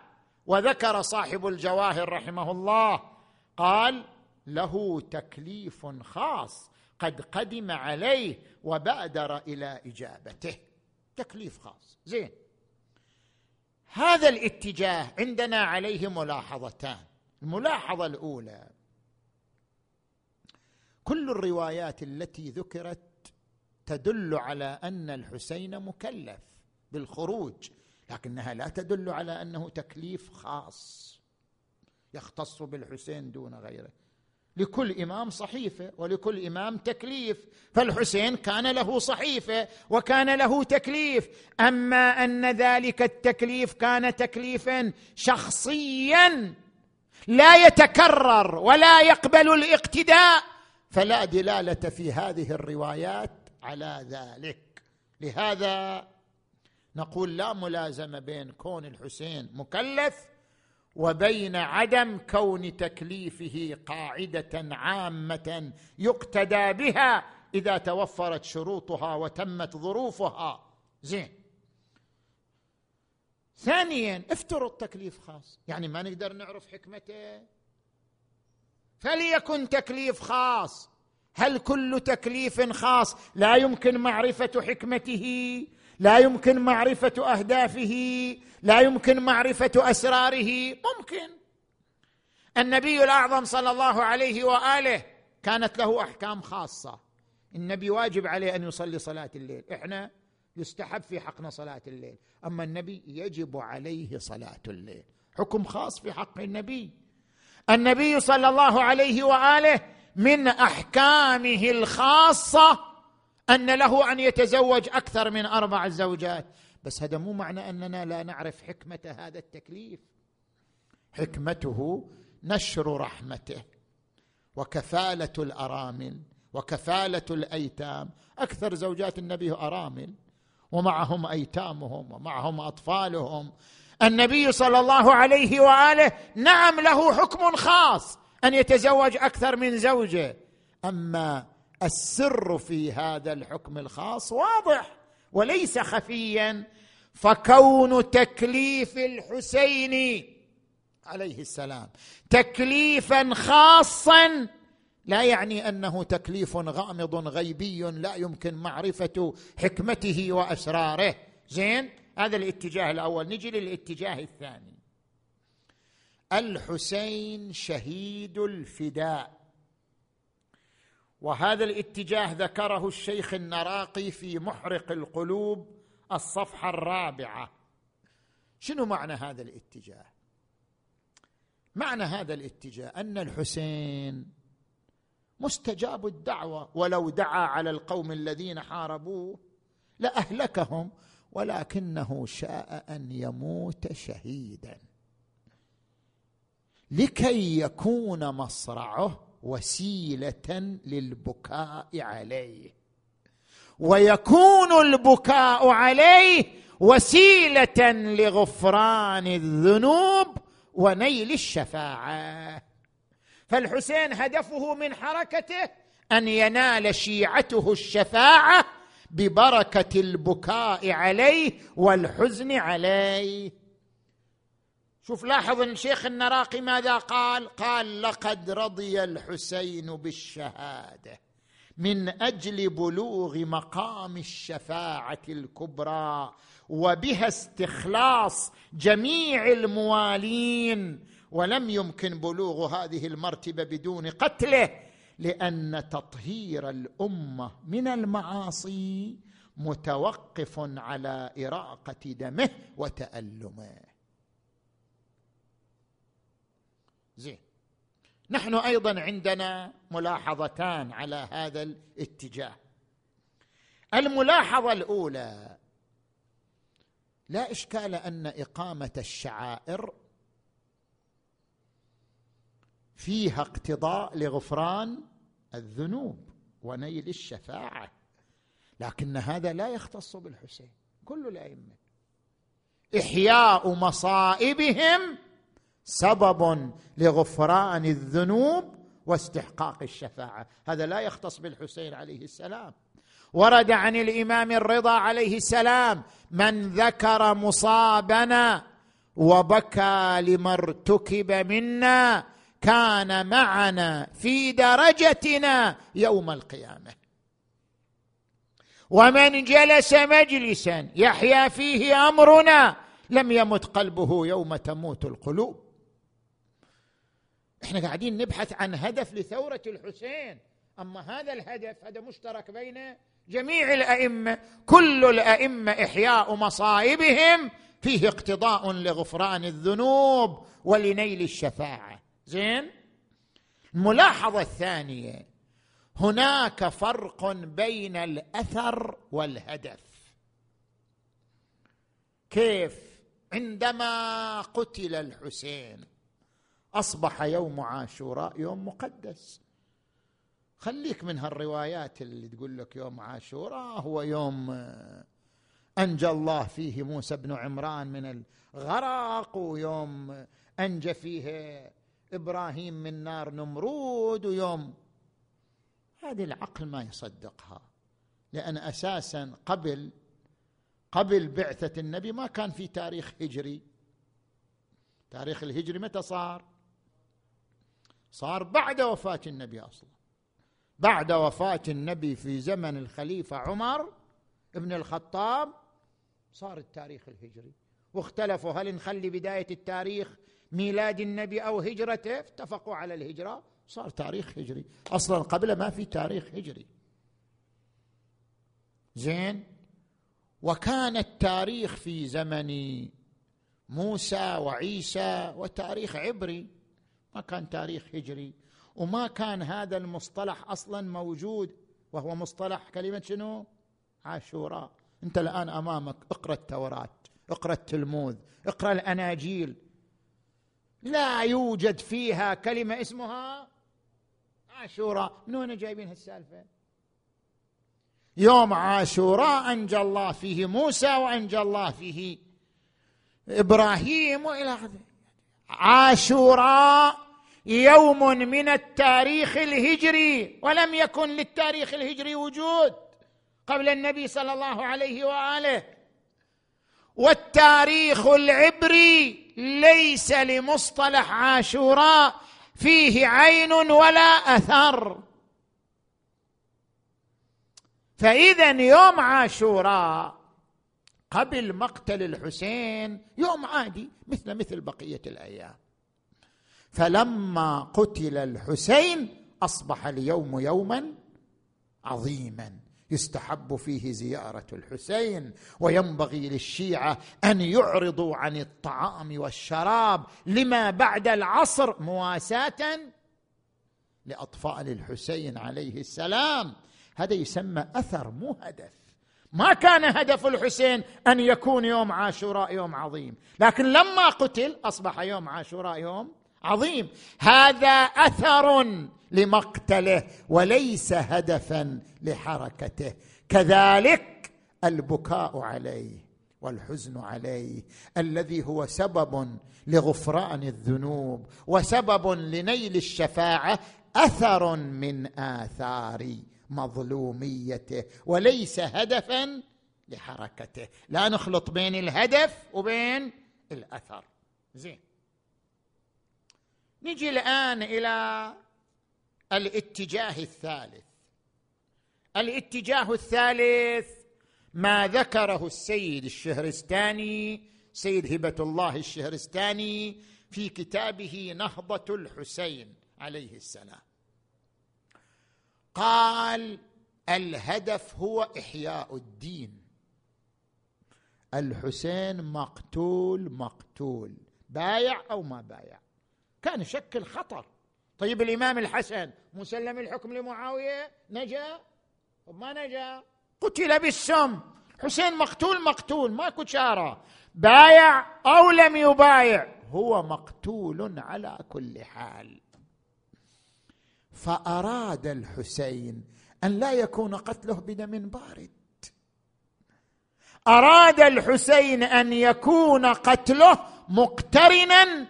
وذكر صاحب الجواهر رحمه الله قال له تكليف خاص قد قدم عليه وبادر إلى إجابته. تكليف خاص زين. هذا الاتجاه عندنا عليه ملاحظتان. الملاحظة الأولى كل الروايات التي ذكرت تدل على أن الحسين مكلف بالخروج لكنها لا تدل على أنه تكليف خاص يختص بالحسين دون غيره. لكل إمام صحيفة ولكل إمام تكليف فالحسين كان له صحيفة وكان له تكليف. أما أن ذلك التكليف كان تكليفا شخصيا لا يتكرر ولا يقبل الاقتداء فلا دلالة في هذه الروايات على ذلك. لهذا نقول لا ملازمة بين كون الحسين مكلف وبين عدم كون تكليفه قاعدة عامة يقتدى بها إذا توفرت شروطها وتمت ظروفها. زين. ثانيا افترض تكليف خاص. يعني ما نقدر نعرف حكمته. فليكن تكليف خاص. هل كل تكليف خاص؟ لا يمكن معرفة حكمته. لا يمكن معرفة أهدافه لا يمكن معرفة أسراره. ممكن. النبي الأعظم صلى الله عليه وآله كانت له أحكام خاصة. النبي واجب عليه أن يصلي صلاة الليل. إحنا يستحب في حقنا صلاة الليل. أما النبي يجب عليه صلاة الليل. حكم خاص في حق النبي. النبي صلى الله عليه وآله من أحكامه الخاصة أن له أن يتزوج أكثر من أربع زوجات. بس هذا مو معنى أننا لا نعرف حكمة هذا التكليف. حكمته نشر رحمته وكفالة الأرامل وكفالة الأيتام. أكثر زوجات النبي أرامل ومعهم أيتامهم ومعهم أطفالهم. النبي صلى الله عليه وآله نعم له حكم خاص أن يتزوج أكثر من زوجه. أما السر في هذا الحكم الخاص واضح وليس خفيا. فكون تكليف الحسين عليه السلام تكليفا خاصا لا يعني أنه تكليف غامض غيبي لا يمكن معرفة حكمته وأسراره. زين؟ هذا الاتجاه الأول. نجي للاتجاه الثاني. الحسين شهيد الفداء. وهذا الاتجاه ذكره الشيخ النراقي في محرق القلوب الصفحة الرابعة. شنو معنى هذا الاتجاه؟ معنى هذا الاتجاه أن الحسين مستجاب الدعوة ولو دعا على القوم الذين حاربوه لأهلكهم ولكنه شاء أن يموت شهيدا. لكي يكون مصرعه وسيلة للبكاء عليه. ويكون البكاء عليه وسيلة لغفران الذنوب ونيل الشفاعة. فالحسين هدفه من حركته أن ينال شيعته الشفاعة ببركة البكاء عليه والحزن عليه. شوف لاحظ الشيخ النراقي ماذا قال؟ قال لقد رضي الحسين بالشهادة من أجل بلوغ مقام الشفاعة الكبرى وبها استخلاص جميع الموالين ولم يمكن بلوغ هذه المرتبة بدون قتله لأن تطهير الأمة من المعاصي متوقف على إراقة دمه وتألمه. زين. نحن أيضا عندنا ملاحظتان على هذا الاتجاه. الملاحظة الأولى لا إشكال أن إقامة الشعائر فيها اقتضاء لغفران الذنوب ونيل الشفاعة لكن هذا لا يختص بالحسين. كل الأئمة إحياء مصائبهم سبب لغفران الذنوب واستحقاق الشفاعة. هذا لا يختص بالحسين عليه السلام. ورد عن الإمام الرضا عليه السلام من ذكر مصابنا وبكى لما ارتكب منا كان معنا في درجتنا يوم القيامة. ومن جلس مجلسا يحيا فيه أمرنا لم يمت قلبه يوم تموت القلوب. إحنا قاعدين نبحث عن هدف لثورة الحسين. أما هذا الهدف هذا مشترك بين جميع الأئمة. كل الأئمة إحياء مصائبهم. فيه اقتضاء لغفران الذنوب ولنيل الشفاعة. زين؟ الملاحظة الثانية هناك فرق بين الأثر والهدف. كيف؟ عندما قتل الحسين أصبح يوم عاشوراء يوم مقدس. خليك من هالروايات اللي تقول لك يوم عاشوراء هو يوم آه، أنجى الله فيه موسى بن عمران من الغرق ويوم أنجى فيه إبراهيم من نار نمرود ويوم. هذه العقل ما يصدقها لأن أساسا قبل قبل بعثة النبي ما كان في تاريخ هجري. تاريخ الهجري متى صار؟ صار بعد وفاة النبي أصلا. بعد وفاة النبي في زمن الخليفة عمر ابن الخطاب صار التاريخ الهجري. واختلفوا هل نخلي بداية التاريخ ميلاد النبي أو هجرته؟ اتفقوا على الهجرة صار تاريخ هجري. أصلا قبل ما في تاريخ هجري. زين؟ وكان التاريخ في زمن موسى وعيسى وتاريخ عبري. ما كان تاريخ هجري وما كان هذا المصطلح أصلا موجود. وهو مصطلح كلمة شنو؟ عاشوراء. أنت الآن أمامك اقرأ التوراة اقرأ التلموذ اقرأ الأناجيل. لا يوجد فيها كلمة اسمها عاشوراء. من وين جايبين هالسالفة؟ يوم عاشوراء أنجى الله فيه موسى وأنجى الله فيه إبراهيم وإلى آخره. عاشوراء يوم من التاريخ الهجري ولم يكن للتاريخ الهجري وجود قبل النبي صلى الله عليه وآله. والتاريخ العبري ليس لمصطلح عاشوراء فيه عين ولا أثر. فإذا يوم عاشوراء قبل مقتل الحسين يوم عادي مثل مثل بقية الأيام. فلما قتل الحسين أصبح اليوم يوما عظيما. يستحب فيه زيارة الحسين وينبغي للشيعة أن يعرضوا عن الطعام والشراب لما بعد العصر مواساة لأطفال الحسين عليه السلام. هذا يسمى أثر مو هدف ما كان هدف الحسين أن يكون يوم عاشوراء يوم عظيم. لكن لما قتل أصبح يوم عاشوراء يوم عظيم. هذا أثر لمقتله وليس هدفا لحركته. كذلك البكاء عليه والحزن عليه الذي هو سبب لغفران الذنوب وسبب لنيل الشفاعة أثر من آثار مظلوميته وليس هدفا لحركته. لا نخلط بين الهدف وبين الأثر. زين. نجي الآن إلى الاتجاه الثالث. الاتجاه الثالث ما ذكره السيد الشهرستاني سيد هبة الله الشهرستاني في كتابه نهضة الحسين عليه السلام. قال الهدف هو إحياء الدين. الحسين مقتول مقتول بايع أو ما بايع. كان يشكل خطر طيب الإمام الحسن مسلم الحكم لمعاوية نجا؟ ما نجا؟ قتل بالسم. حسين مقتول مقتول ماكو شاره بايع أو لم يبايع هو مقتول على كل حال. فأراد الحسين أن لا يكون قتله بدم بارد. أراد الحسين أن يكون قتله مقترنا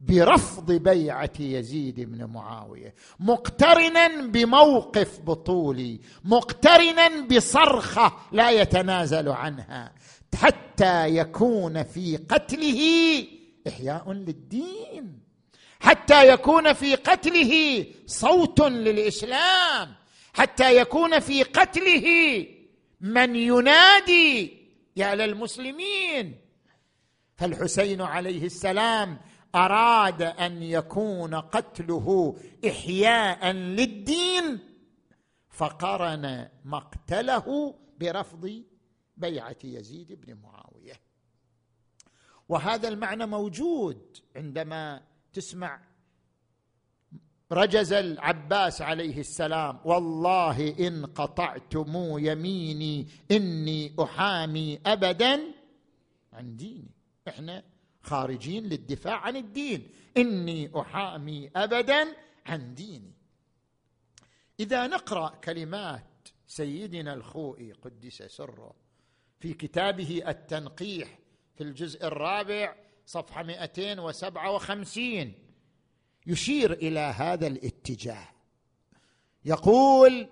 برفض بيعة يزيد بن معاوية مقترنا بموقف بطولي مقترنا بصرخة لا يتنازل عنها حتى يكون في قتله إحياء للدين. حتى يكون في قتله صوت للإسلام. حتى يكون في قتله من ينادي يا للمسلمين. فالحسين عليه السلام أراد أن يكون قتله إحياء للدين فقرن مقتله برفض بيعة يزيد بن معاوية. وهذا المعنى موجود عندما تسمع. رجز العباس عليه السلام والله إن قطعتم يميني إني أحامي ابدا عن ديني. إحنا خارجين للدفاع عن الدين إني أحامي ابدا عن ديني. إذا نقرأ كلمات سيدنا الخوئي قدس سره في كتابه التنقيح في الجزء الرابع صفحة 257 يشير إلى هذا الاتجاه. يقول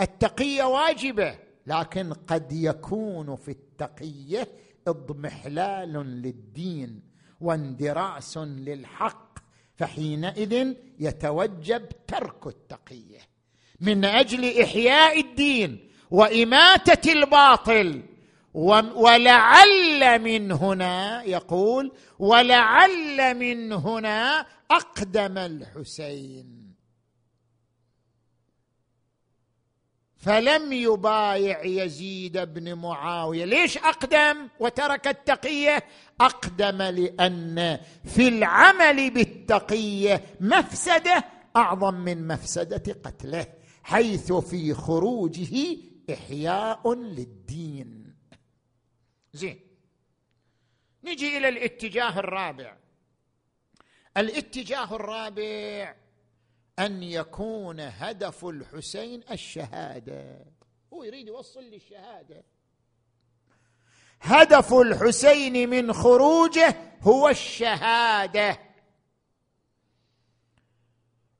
التقية واجبة لكن قد يكون في التقية اضمحلال للدين واندراس للحق فحينئذ يتوجب ترك التقية. من أجل إحياء الدين وإماتة الباطل ولعل من هنا يقول ولعل من هنا أقدم الحسين. فلم يبايع يزيد بن معاوية. ليش أقدم؟ وترك التقية. أقدم لأن في العمل بالتقية مفسدة أعظم من مفسدة قتله حيث في خروجه إحياء للدين. زين. نجي إلى الاتجاه الرابع. الاتجاه الرابع أن يكون هدف الحسين الشهادة. هو يريد يوصل للشهاده هدف الحسين من خروجه هو الشهادة.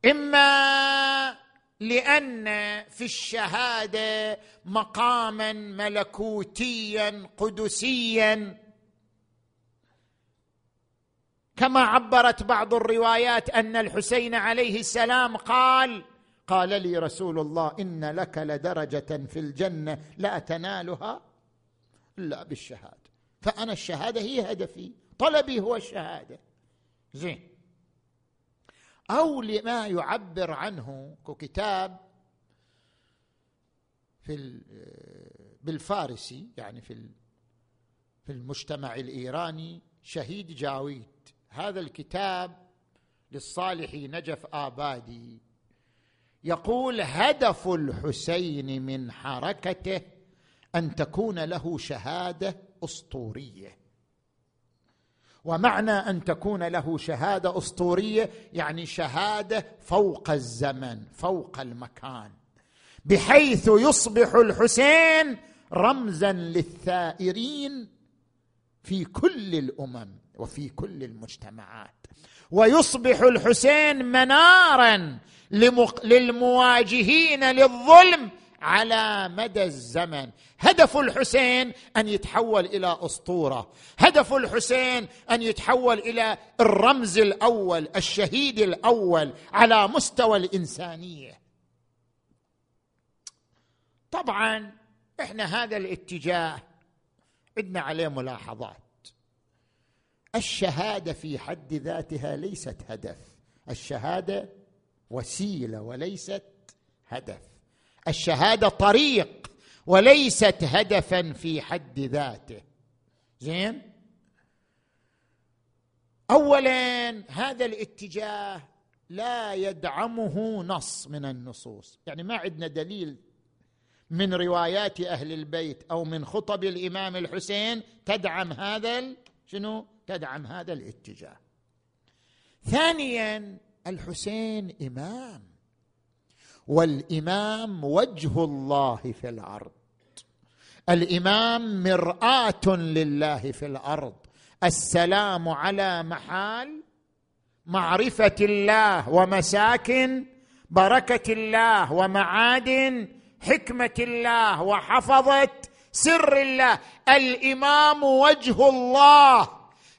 إما لأن في الشهادة مقاما ملكوتيا قدسيا. كما عبرت بعض الروايات أن الحسين عليه السلام قال قال لي رسول الله إن لك لدرجة في الجنة لا تنالها إلا بالشهادة. فأنا الشهادة هي هدفي طلبي هو الشهادة. زين. أو لما يعبر عنه كتاب في بالفارسي يعني في في المجتمع الإيراني شهيد جاويد. هذا الكتاب للصالح نجف آبادي. يقول هدف الحسين من حركته أن تكون له شهادة أسطورية. ومعنى أن تكون له شهادة أسطورية يعني شهادة فوق الزمن فوق المكان. بحيث يصبح الحسين رمزا للثائرين في كل الأمم وفي كل المجتمعات. ويصبح الحسين منارا للمواجهين للظلم على مدى الزمن. هدف الحسين أن يتحول إلى أسطورة. هدف الحسين أن يتحول إلى الرمز الأول الشهيد الأول على مستوى الإنسانية. طبعا إحنا هذا الاتجاه عندنا عليه ملاحظات. الشهادة في حد ذاتها ليست هدف. الشهادة وسيلة وليست هدف. الشهادة طريق وليست هدفا في حد ذاته. زين؟ اولا هذا الاتجاه لا يدعمه نص من النصوص. يعني ما عندنا دليل من روايات أهل البيت أو من خطب الإمام الحسين تدعم هذا شنو؟ تدعم هذا الاتجاه. ثانيا الحسين إمام. والإمام وجه الله في الأرض. الإمام مرآة لله في الأرض. السلام على محال معرفة الله ومساكن بركة الله ومعادن حكمة الله وحفظة سر الله. الإمام وجه الله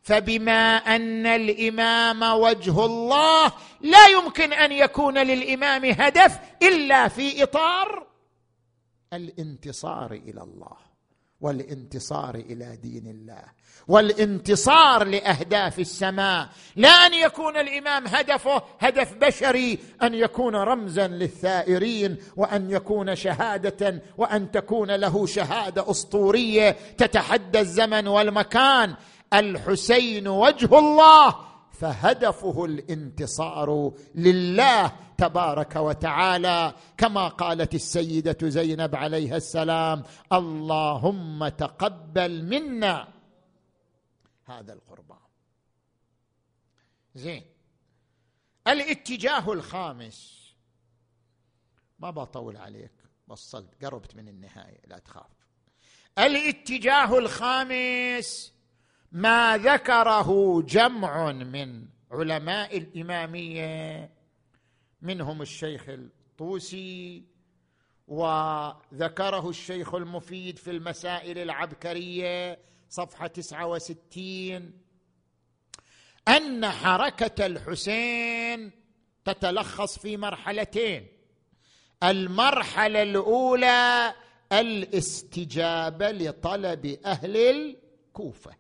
فبما أن الإمام وجه الله لا يمكن أن يكون للإمام هدف إلا في إطار الانتصار إلى الله والانتصار إلى دين الله والانتصار لأهداف السماء. لا أن يكون الإمام هدفه هدف بشري أن يكون رمزا للثائرين وأن يكون شهادة وأن تكون له شهادة أسطورية تتحدى الزمن والمكان. الحسين وجه الله فهدفه الانتصار لله تبارك وتعالى. كما قالت السيدة زينب عليها السلام اللهم تقبل منا هذا القربان. زين. الاتجاه الخامس. ما بطول عليك وصلت قربت من النهاية لا تخاف. الاتجاه الخامس. ما ذكره جمع من علماء الإمامية منهم الشيخ الطوسي وذكره الشيخ المفيد في المسائل العبكرية صفحة 69 أن حركة الحسين تتلخص في مرحلتين. المرحلة الأولى الاستجابة لطلب أهل الكوفة.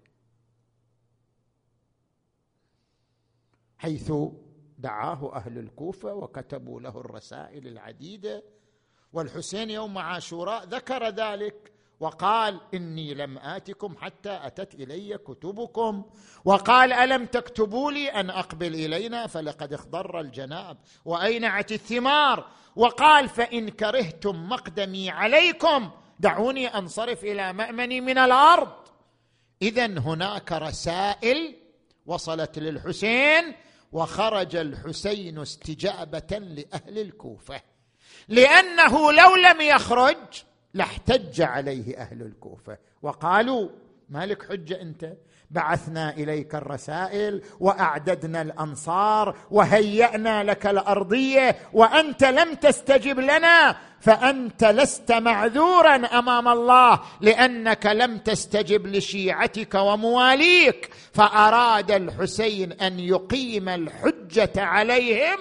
حيث دعاه أهل الكوفة وكتبوا له الرسائل العديدة. والحسين يوم عاشوراء ذكر ذلك وقال إني لم آتكم حتى أتت إلي كتبكم. وقال ألم تكتبوا لي أن أقبل إلينا؟ فلقد اخضر الجناب. واينعت الثمار؟ وقال فإن كرهتم مقدمي عليكم دعوني أنصرف إلى مأمني من الأرض. اذا هناك رسائل وصلت للحسين وخرج الحسين استجابة لأهل الكوفة. لأنه لو لم يخرج لاحتج عليه أهل الكوفة. وقالوا ما لك حجة أنت؟ بعثنا إليك الرسائل وأعددنا الأنصار وهيانا لك الأرضية وأنت لم تستجب لنا فأنت لست معذورا أمام الله لأنك لم تستجب لشيعتك ومواليك فأراد الحسين أن يقيم الحجة عليهم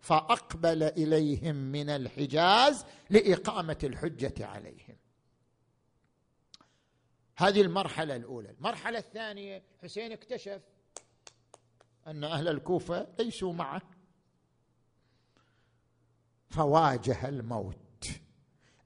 فأقبل إليهم من الحجاز لإقامة الحجة عليهم هذه المرحلة الأولى. المرحلة الثانية حسين اكتشف أن أهل الكوفة ليسوا معه فواجه الموت.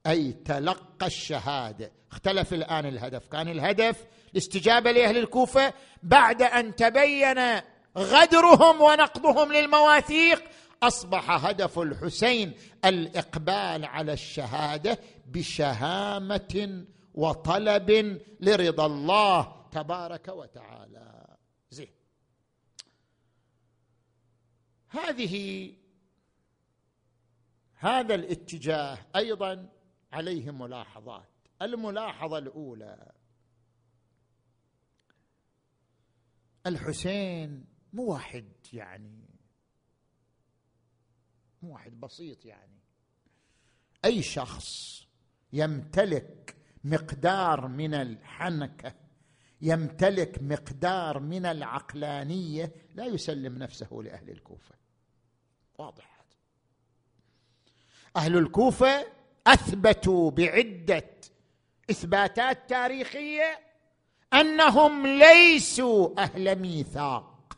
أي تلقى الشهادة. اختلف الآن الهدف. كان الهدف الاستجابة لأهل الكوفة بعد أن تبين غدرهم ونقضهم للمواثيق أصبح هدف الحسين الإقبال على الشهادة بشهامة وطلب لرضا الله تبارك وتعالى. زين. هذه هذا الاتجاه أيضا عليه ملاحظات. الملاحظة الأولى الحسين مو واحد يعني مو واحد بسيط يعني. أي شخص يمتلك مقدار من الحنكة يمتلك مقدار من العقلانية لا يسلم نفسه لأهل الكوفة. واضح. هذا أهل الكوفة أثبتوا بعدة إثباتات تاريخية أنهم ليسوا أهل ميثاق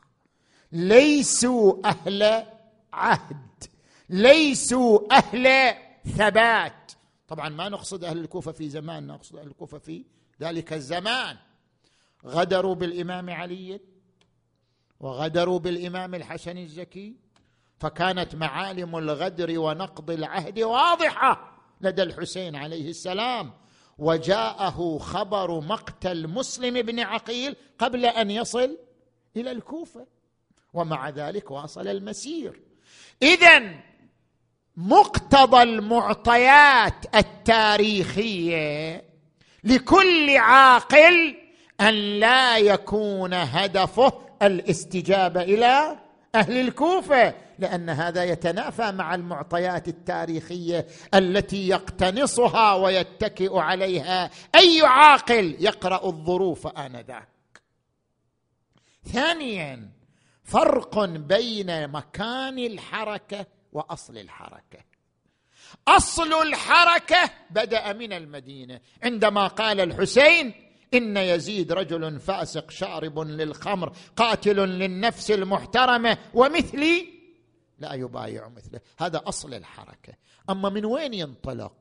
ليسوا أهل عهد ليسوا أهل ثبات. طبعا ما نقصد أهل الكوفة في زمان نقصد أهل الكوفة في ذلك الزمان. غدروا بالإمام علي وغدروا بالإمام الحسن الزكي فكانت معالم الغدر ونقض العهد واضحة لدى الحسين عليه السلام. وجاءه خبر مقتل مسلم بن عقيل قبل أن يصل إلى الكوفة ومع ذلك واصل المسير. اذا مقتضى المعطيات التاريخية لكل عاقل أن لا يكون هدفه الاستجابة إلى أهل الكوفة لأن هذا يتنافى مع المعطيات التاريخية التي يقتنصها ويتكئ عليها أي عاقل يقرأ الظروف آنذاك. ثانيا فرق بين مكان الحركة وأصل الحركة. أصل الحركة بدأ من المدينة. عندما قال الحسين إن يزيد رجل فاسق شارب للخمر قاتل للنفس المحترمة ومثلي لا يبايع مثله. هذا أصل الحركة. أما من وين ينطلق؟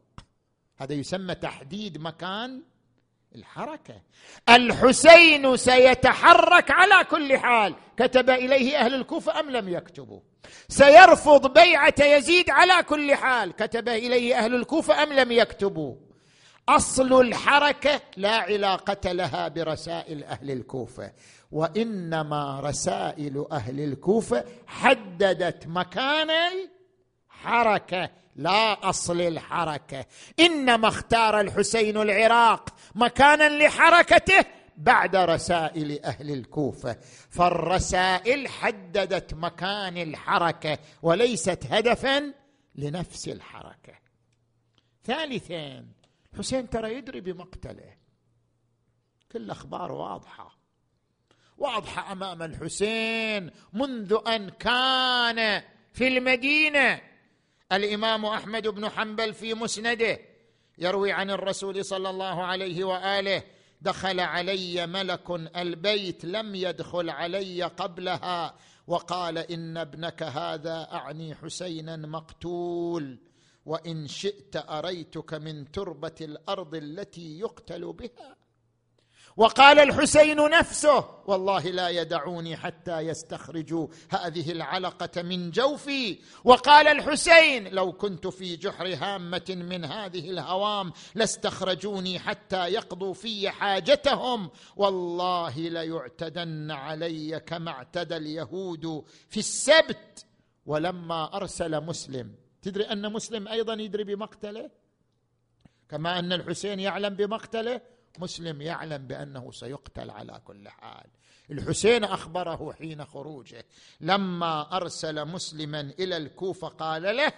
هذا يسمى تحديد مكان الحركة. الحسين سيتحرك على كل حال. كتب إليه أهل الكوفة أم لم يكتبوا؟ سيرفض بيعة يزيد على كل حال. كتب إليه أهل الكوفة أم لم يكتبوا؟ أصل الحركة لا علاقة لها برسائل أهل الكوفة وإنما رسائل أهل الكوفة حددت مكان الحركة لا أصل الحركة. إنما اختار الحسين العراق مكانا لحركته بعد رسائل أهل الكوفة فالرسائل حددت مكان الحركة وليست هدفا لنفس الحركة. ثالثا حسين ترى يدري بمقتله. كل الاخبار واضحة. واضحة أمام الحسين منذ أن كان في المدينة. الإمام أحمد بن حنبل في مسنده يروي عن الرسول صلى الله عليه وآله دخل علي ملك البيت لم يدخل علي قبلها وقال إن ابنك هذا أعني حسينا مقتول وإن شئت أريتك من تربة الأرض التي يقتل بها. وقال الحسين نفسه والله لا يدعوني حتى يستخرجوا هذه العلقة من جوفي. وقال الحسين لو كنت في جحر هامة من هذه الهوام لاستخرجوني حتى يقضوا في حاجتهم. والله ليعتدن علي كما اعتدى اليهود في السبت ولما أرسل مسلم. تدري أن مسلم أيضا يدري بمقتله؟ كما أن الحسين يعلم بمقتله؟ مسلم يعلم بأنه سيقتل على كل حال. الحسين أخبره حين خروجه لما أرسل مسلما إلى الكوفة قال له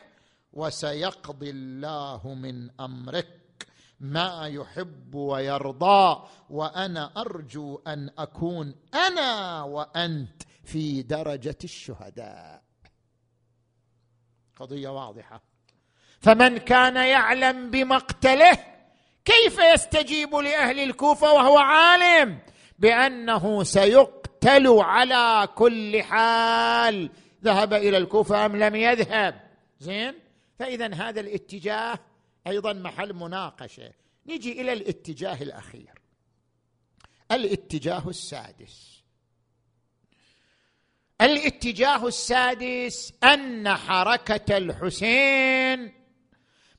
وسيقضي الله من أمرك ما يحب ويرضى وأنا أرجو أن أكون أنا وأنت في درجة الشهداء. قضية واضحة. فمن كان يعلم بمقتله كيف يستجيب لأهل الكوفة وهو عالم؟ بأنه سيقتل على كل حال. ذهب إلى الكوفة أم لم يذهب؟ زين. فإذا هذا الاتجاه أيضا محل مناقشة. نجي إلى الاتجاه الأخير. الاتجاه السادس. الاتجاه السادس أن حركة الحسين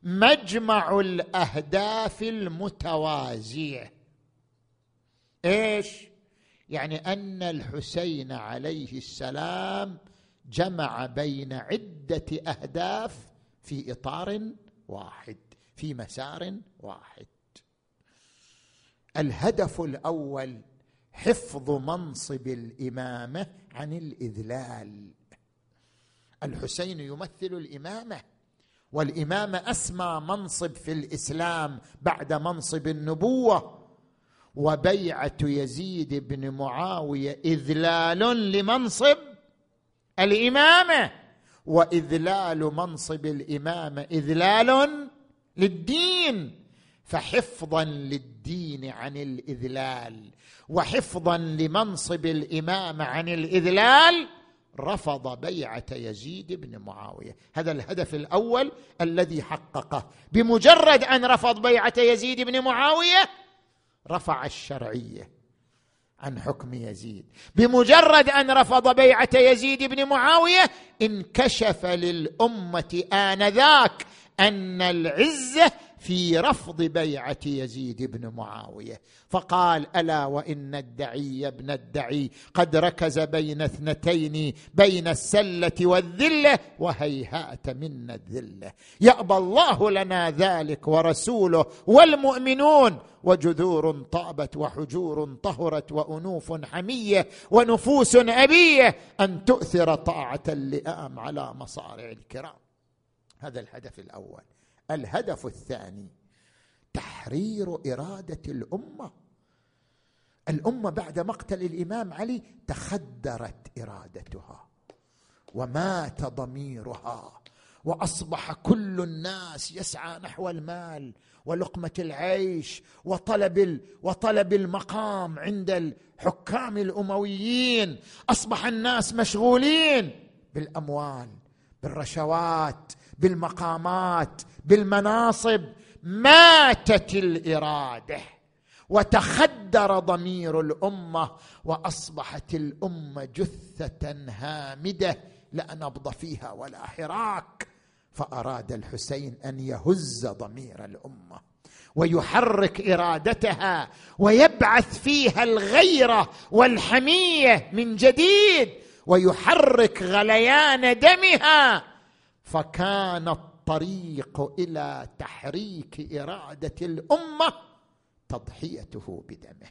مجمع الأهداف المتوازية. إيش؟ يعني أن الحسين عليه السلام جمع بين عدة أهداف في إطار واحد في مسار واحد. الهدف الأول حفظ منصب الإمامة عن الإذلال. الحسين يمثل الإمامة. والامامه أسمى منصب في الإسلام بعد منصب النبوة وبيعة يزيد بن معاوية إذلال لمنصب الامامه وإذلال منصب الامامه إذلال للدين فحفظا للدين عن الإذلال وحفظا لمنصب الامامه عن الإذلال رفض بيعة يزيد بن معاوية. هذا الهدف الأول الذي حققه. بمجرد أن رفض بيعة يزيد بن معاوية رفع الشرعية عن حكم يزيد. بمجرد أن رفض بيعة يزيد بن معاوية انكشف للأمة آنذاك أن العزة في رفض بيعة يزيد بن معاوية. فقال ألا وإن الدعي ابن الدعي قد ركز بين اثنتين بين السلة والذلة وهيهات منا الذلة. يأبى الله لنا ذلك ورسوله والمؤمنون. وجذور طابت وحجور طهرت وأنوف حمية ونفوس أبية أن تؤثر طاعة اللئام على مصارع الكرام. هذا الهدف الأول. الهدف الثاني تحرير إرادة الأمة. الأمة بعد مقتل الإمام علي تخدرت إرادتها ومات ضميرها وأصبح كل الناس يسعى نحو المال ولقمة العيش وطلب وطلب المقام عند الحكام الأمويين. أصبح الناس مشغولين بالأموال بالرشوات بالمقامات بالمناصب. ماتت الإرادة وتخدر ضمير الأمة وأصبحت الأمة جثة هامدة لا نبض فيها ولا حراك. فأراد الحسين أن يهز ضمير الأمة ويحرك إرادتها ويبعث فيها الغيرة والحمية من جديد ويحرك غليان دمها. فكان الطريق إلى تحريك إرادة الأمة تضحيته بدمه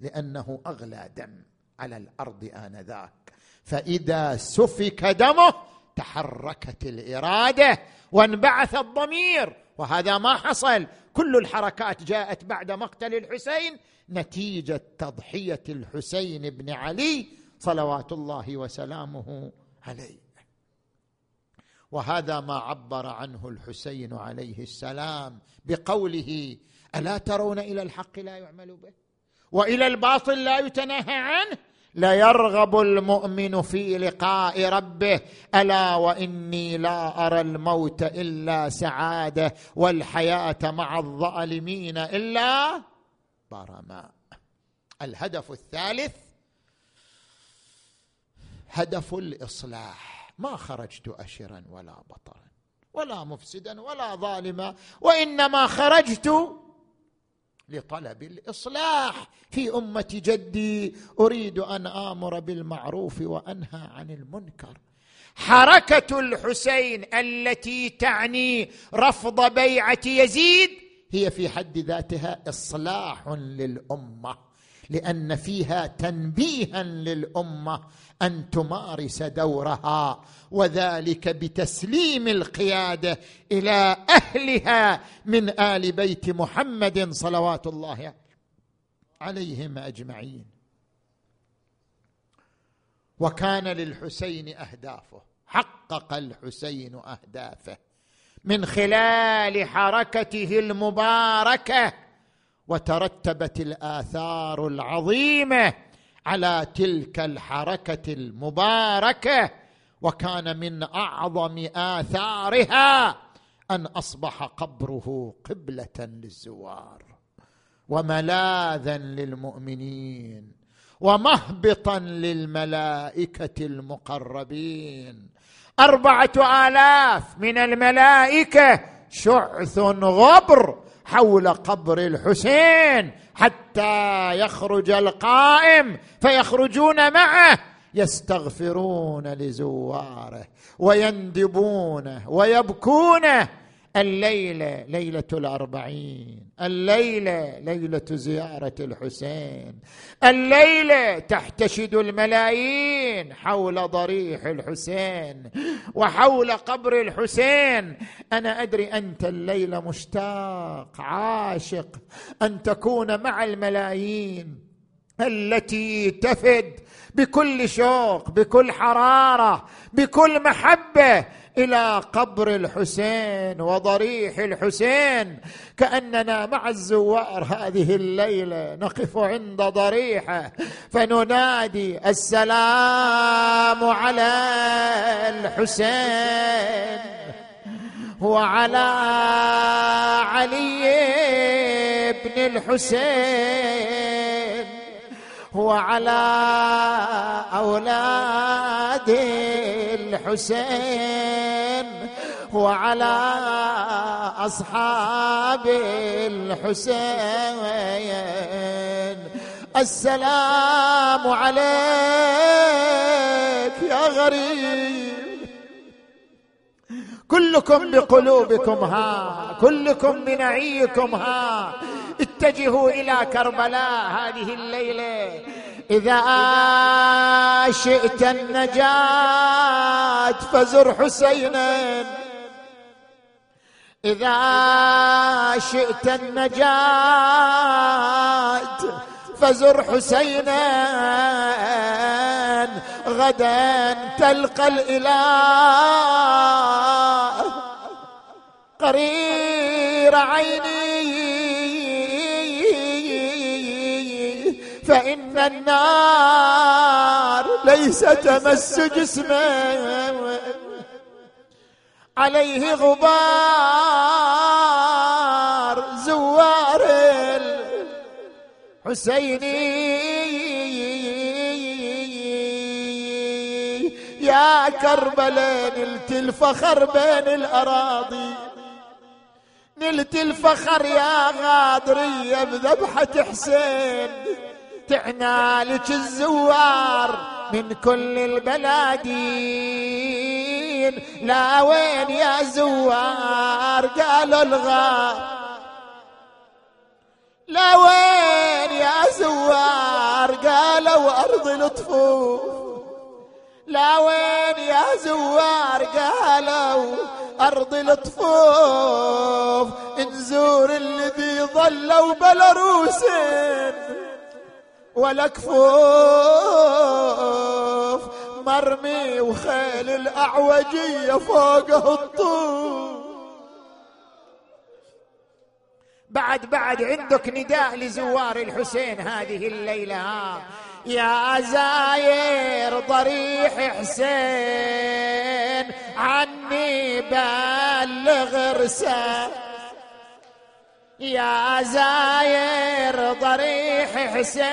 لأنه أغلى دم على الأرض آنذاك. فإذا سفك دمه تحركت الإرادة وانبعث الضمير وهذا ما حصل. كل الحركات جاءت بعد مقتل الحسين نتيجة تضحية الحسين بن علي صلوات الله وسلامه عليه. وهذا ما عبر عنه الحسين عليه السلام بقوله ألا ترون إلى الحق لا يعمل به؟ وإلى الباطل لا يتناهى عنه؟ ليرغب المؤمن في لقاء ربه ألا وإني لا أرى الموت إلا سعادة والحياة مع الظالمين إلا برماء الهدف الثالث هدف الإصلاح. ما خرجت أشرا ولا بطرا ولا مفسدا ولا ظالما وإنما خرجت لطلب الإصلاح في أمة جدي. أريد أن آمر بالمعروف وأنهى عن المنكر. حركة الحسين التي تعني رفض بيعة يزيد هي في حد ذاتها إصلاح للأمة لأن فيها تنبيها للأمة. أن تمارس دورها وذلك بتسليم القيادة إلى أهلها من آل بيت محمد صلوات الله عليهم أجمعين. وكان للحسين أهدافه حقق الحسين أهدافه من خلال حركته المباركة وترتبت الآثار العظيمة على تلك الحركة المباركة وكان من أعظم آثارها أن أصبح قبره قبلة للزوار وملاذا للمؤمنين ومهبطا للملائكة المقربين. أربعة آلاف من الملائكة شعث غبر حول قبر الحسين حتى يخرج القائم فيخرجون معه يستغفرون لزواره ويندبونه ويبكونه. الليلة ليلة الأربعين الليلة ليلة زيارة الحسين الليلة تحتشد الملايين حول ضريح الحسين وحول قبر الحسين. أنا أدري أنت الليلة مشتاق عاشق أن تكون مع الملايين التي تفد بكل شوق بكل حرارة بكل محبة. إلى قبر الحسين وضريح الحسين كأننا مع الزوار هذه الليلة نقف عند ضريحة فننادي السلام على الحسين وعلى علي بن الحسين. وعلى أولاد الحسين وعلى أصحاب الحسين. السلام عليك يا غريب. كلكم بقلوبكم ها. كلكم بنعيكم ها. اتجهوا إلى كربلاء هذه الليلة. إذا شئت النجاة فزر حسينا. إذا شئت النجاة فزر حسينا غدا تلقى الإله. قرير عيني. فإن النار ليس تمس جسمه عليه غبار. الحسيني يا كربلاء نلت الفخر بين الأراضي. نلت الفخر يا غادرية بذبحة حسين. تعنالك الزوار من كل البلادين. لا وين يا زوار؟ قالوا الغار. لا وين يا زوار؟ قالوا أرض الطفوف لا وين يا زوار؟ قالوا أرض الطفوف نزور الذي ظلوا بلروسين والأكفوف مرمي وخيل الأعوجية فوقه الطوف. بعد بعد عندك نداء لزوار الحسين هذه الليلة. يا زاير ضريح حسين عني بلغ رسالة. يا زاير ضريح حسين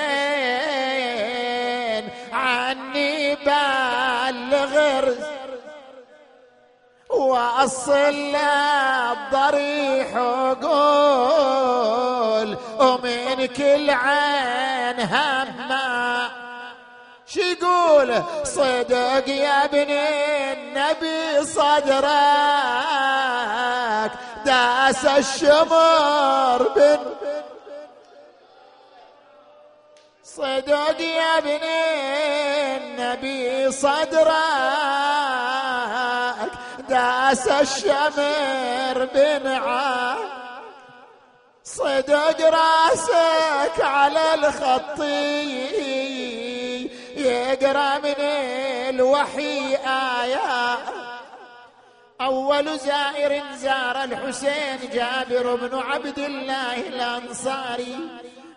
عني بلغ وأصل الضريح وقول ومن كل عين هما شو يقول؟ صدق يا ابن النبي صدرك داس الشمر بن. صدق يا ابن النبي صدرك. داس الشمر بنعا صدق راسك على الخطي يقرأ من الوحي آيات أول زائر زار الحسين جابر بن عبد الله الأنصاري.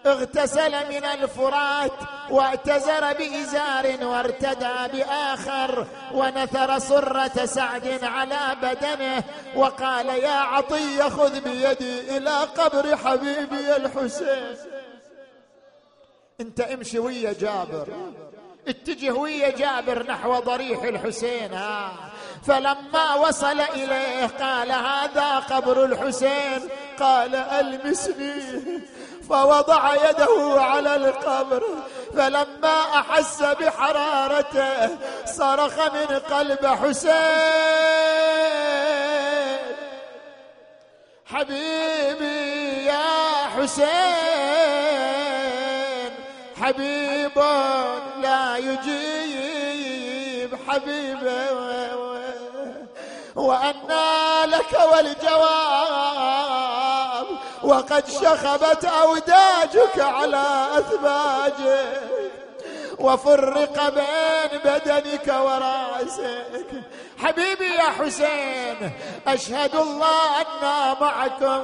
اغتسل من الفرات واعتزر بإزار وارتدى بآخر ونثر صرة سعد على بدنه وقال يا عطية خذ بيدي إلى قبر حبيبي الحسين. انت امشي ويا جابر. اتجه ويا جابر نحو ضريح الحسين. ها. فلما وصل إليه قال هذا قبر الحسين. قال ألمسني فوضع يده على القبر فلما أحس بحرارته صرخ من قلب حسين. حبيبي يا حسين حبيب لا يجيب حبيبه. وأنى لك والجواب وقد شخبت أوداجك على أثباجك وفرق بين بدنك ورأسك. حبيبي يا حسين أشهد الله أنا معكم.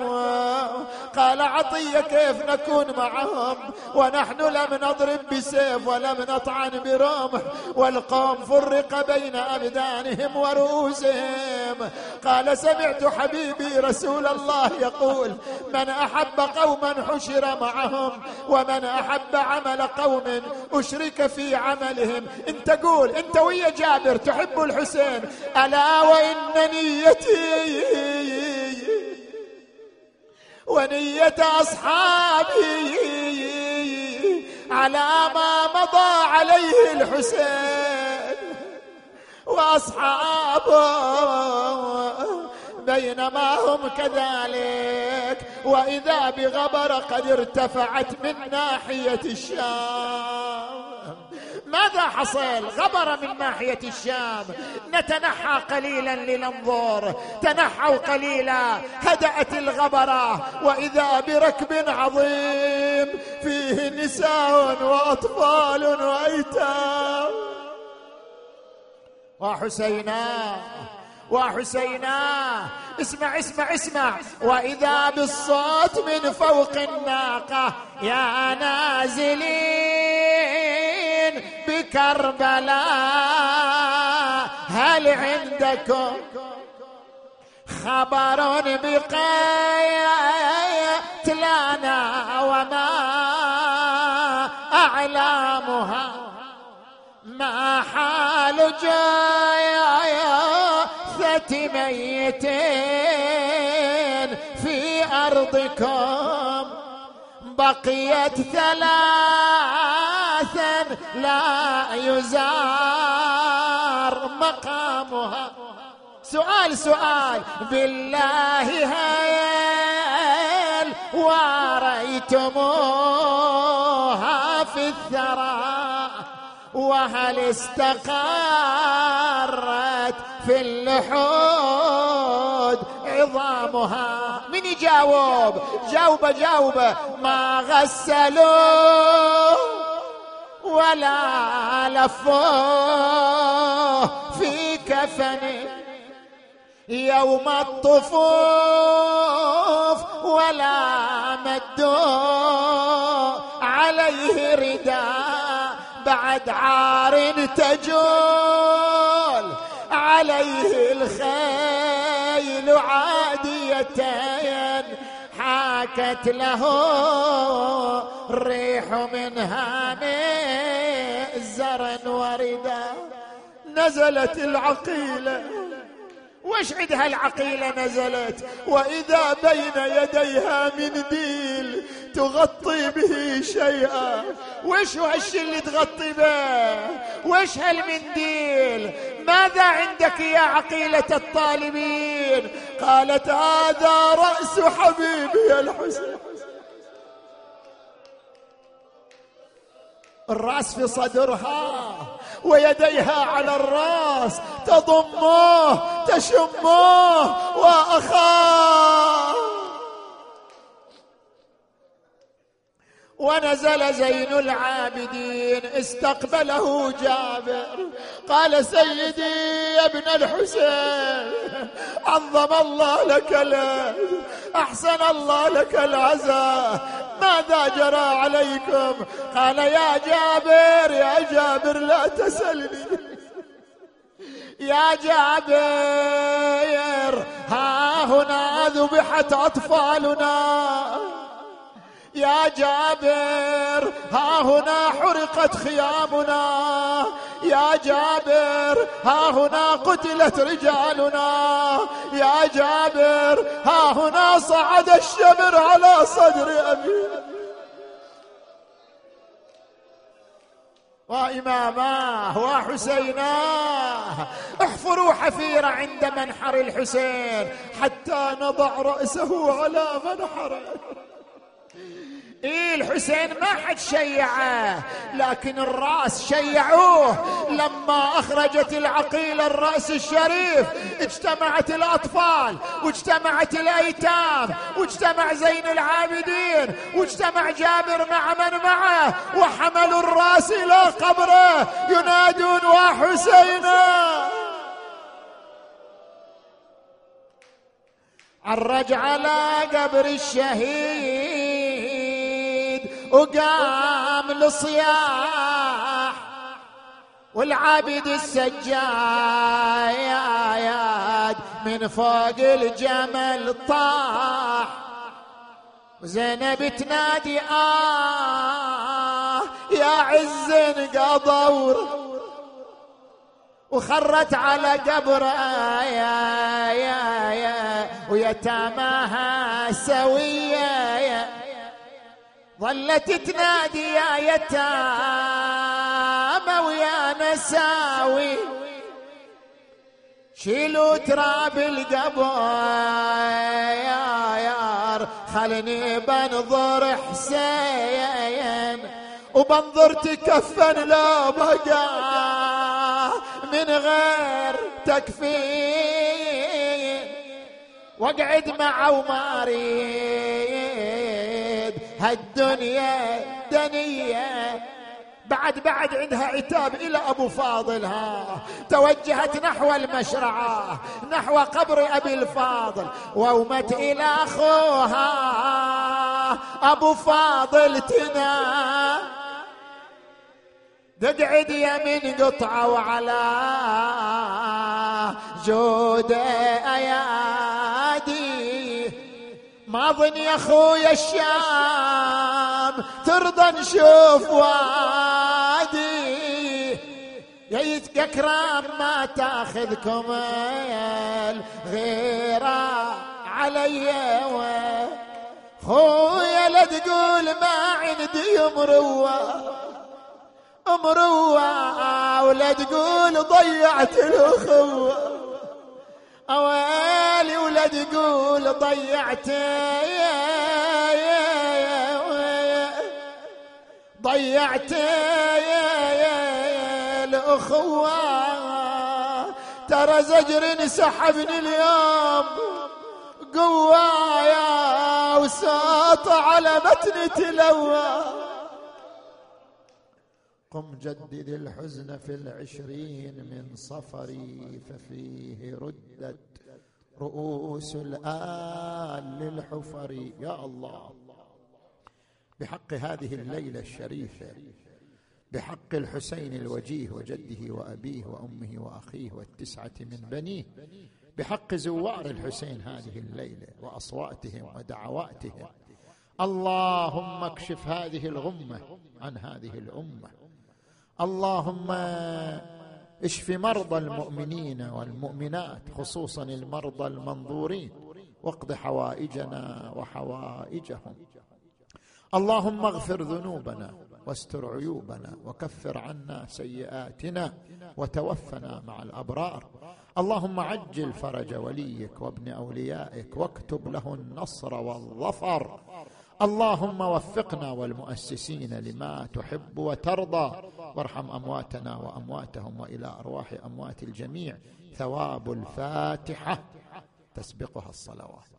قال عطية كيف نكون معهم؟ ونحن لم نضرب بسيف ولم نطعن برمح والقوم فرق بين أبدانهم ورؤوسهم. قال سمعت حبيبي رسول الله يقول من أحب قوما حشر معهم ومن أحب عمل قوم أشرك في عملهم. انت قول انت ويا جابر تحب الحسين ألا وان نيتي ونية أصحابي على ما مضى عليه الحسين وأصحابه بينما هم كذلك. وإذا بغبر قد ارتفعت من ناحية الشام. ماذا حصل؟ غبر من ناحية الشام. نتنحى قليلا لننظر. تنحوا قليلا. هدأت الغبرة. وإذا بركب عظيم فيه نساء وأطفال وأيتام. وحسينا وحسينا. اسمع اسمع اسمع. وإذا بالصوت من فوق الناقة يا نازلين. بكربلاء هل عندكم خبر بقتلانا وما اعلامها ما حال جاية ميتين في أرضكم؟ بقيت ثلاثا لا يزار مقامها. سؤال سؤال. بالله هل واريتموها في الثرى. وهل استقرت في اللحود عظامها؟ من يجاوب؟ جاوب جاوب ما غسلوه. ولا لفوه في كفن يوم الطفوف ولا مدوا عليه رداء بعد عار تجول عليه الخيل عاديتين. حاكت له الريح منها زرا وردا نزلت العقيلة. وش عندها العقيله نزلت وإذا بين يديها منديل تغطي به شيئا. وش هالشي اللي تغطي به؟ وش هالمنديل ماذا عندك يا عقيلة الطالبين؟ قالت هذا رأس حبيبي الحسين الرأس في صدرها. ويديها على الراس تضمه تشمه وأخاه. ونزل زين العابدين استقبله جابر. قال سيدي يا ابن الحسين عظم الله لك له أحسن الله لك العزاء. ماذا جرى عليكم؟ قال يا جابر يا جابر لا تسلني. يا جابر ها هنا ذبحت أطفالنا. يا جابر ها هنا حرقت خيامنا. يا جابر ها هنا قتلت رجالنا. يا جابر ها هنا صعد الشمر على صدر أبي. وإماماه وحسيناه احفروا حفيرة عند منحر الحسين حتى نضع رأسه على منحره إيه الحسين ما حد شيعه لكن الرأس شيعوه. لما أخرجت العقيلة الرأس الشريف اجتمعت الأطفال واجتمعت الأيتام واجتمع زين العابدين واجتمع جابر مع من معه وحملوا الرأس إلى قبره. ينادون وحسينا عرج على قبر الشهيد. وقام لصياح والعابد السجاياد من فوق الجمل طاح. وزينب تنادي آه يا عز قضور وخرت على قبره يا يا يا ويتاماها سوية ظلت تنادي يا يتامى ويا نساوي شيلوا تراب القبر خلني بنظر حسين وبنظر تكفن لا بقى من غير تكفين. واقعد مع عماري هالدنيا دنية بعد بعد عندها عتاب إلى أبو فاضل ها. توجهت نحو المشرعة نحو قبر أبي الفاضل. وومت إلى أخوها أبو فاضل تنام تقعد يمين قطعة وعلى جود أيادي ما ظن يا خويا الشام ترضى نشوف وادي. يا كرام ما تأخذكم الغيرة علي خويا لا تقول ما عندي مروة. مروة ولا تقول ضيعت الأخوة اويلي ولد يقول ضيعت ضيعت الاخوه ترى زجر سحبني اليوم قوايا وساط على متن تلوى. قم جدد الحزن في العشرين من صفري ففيه ردت رؤوس الآل للحفر. يا الله بحق هذه الليلة الشريفة بحق الحسين الوجيه وجده وأبيه وأمه وأخيه والتسعة من بنيه بحق زوار الحسين هذه الليلة وأصواتهم ودعواتهم. اللهم اكشف هذه الغمة عن هذه الأمة. اللهم اشف مرضى المؤمنين والمؤمنات خصوصا المرضى المنظورين واقض حوائجنا وحوائجهم. اللهم اغفر ذنوبنا واستر عيوبنا وكفر عنا سيئاتنا وتوفنا مع الأبرار. اللهم عجل فرج وليك وابن أوليائك واكتب له النصر والظفر. اللهم وفقنا والمؤسسين لما تحب وترضى. وارحم أمواتنا وأمواتهم وإلى أرواح أموات الجميع. ثواب الفاتحة تسبقها الصلوات.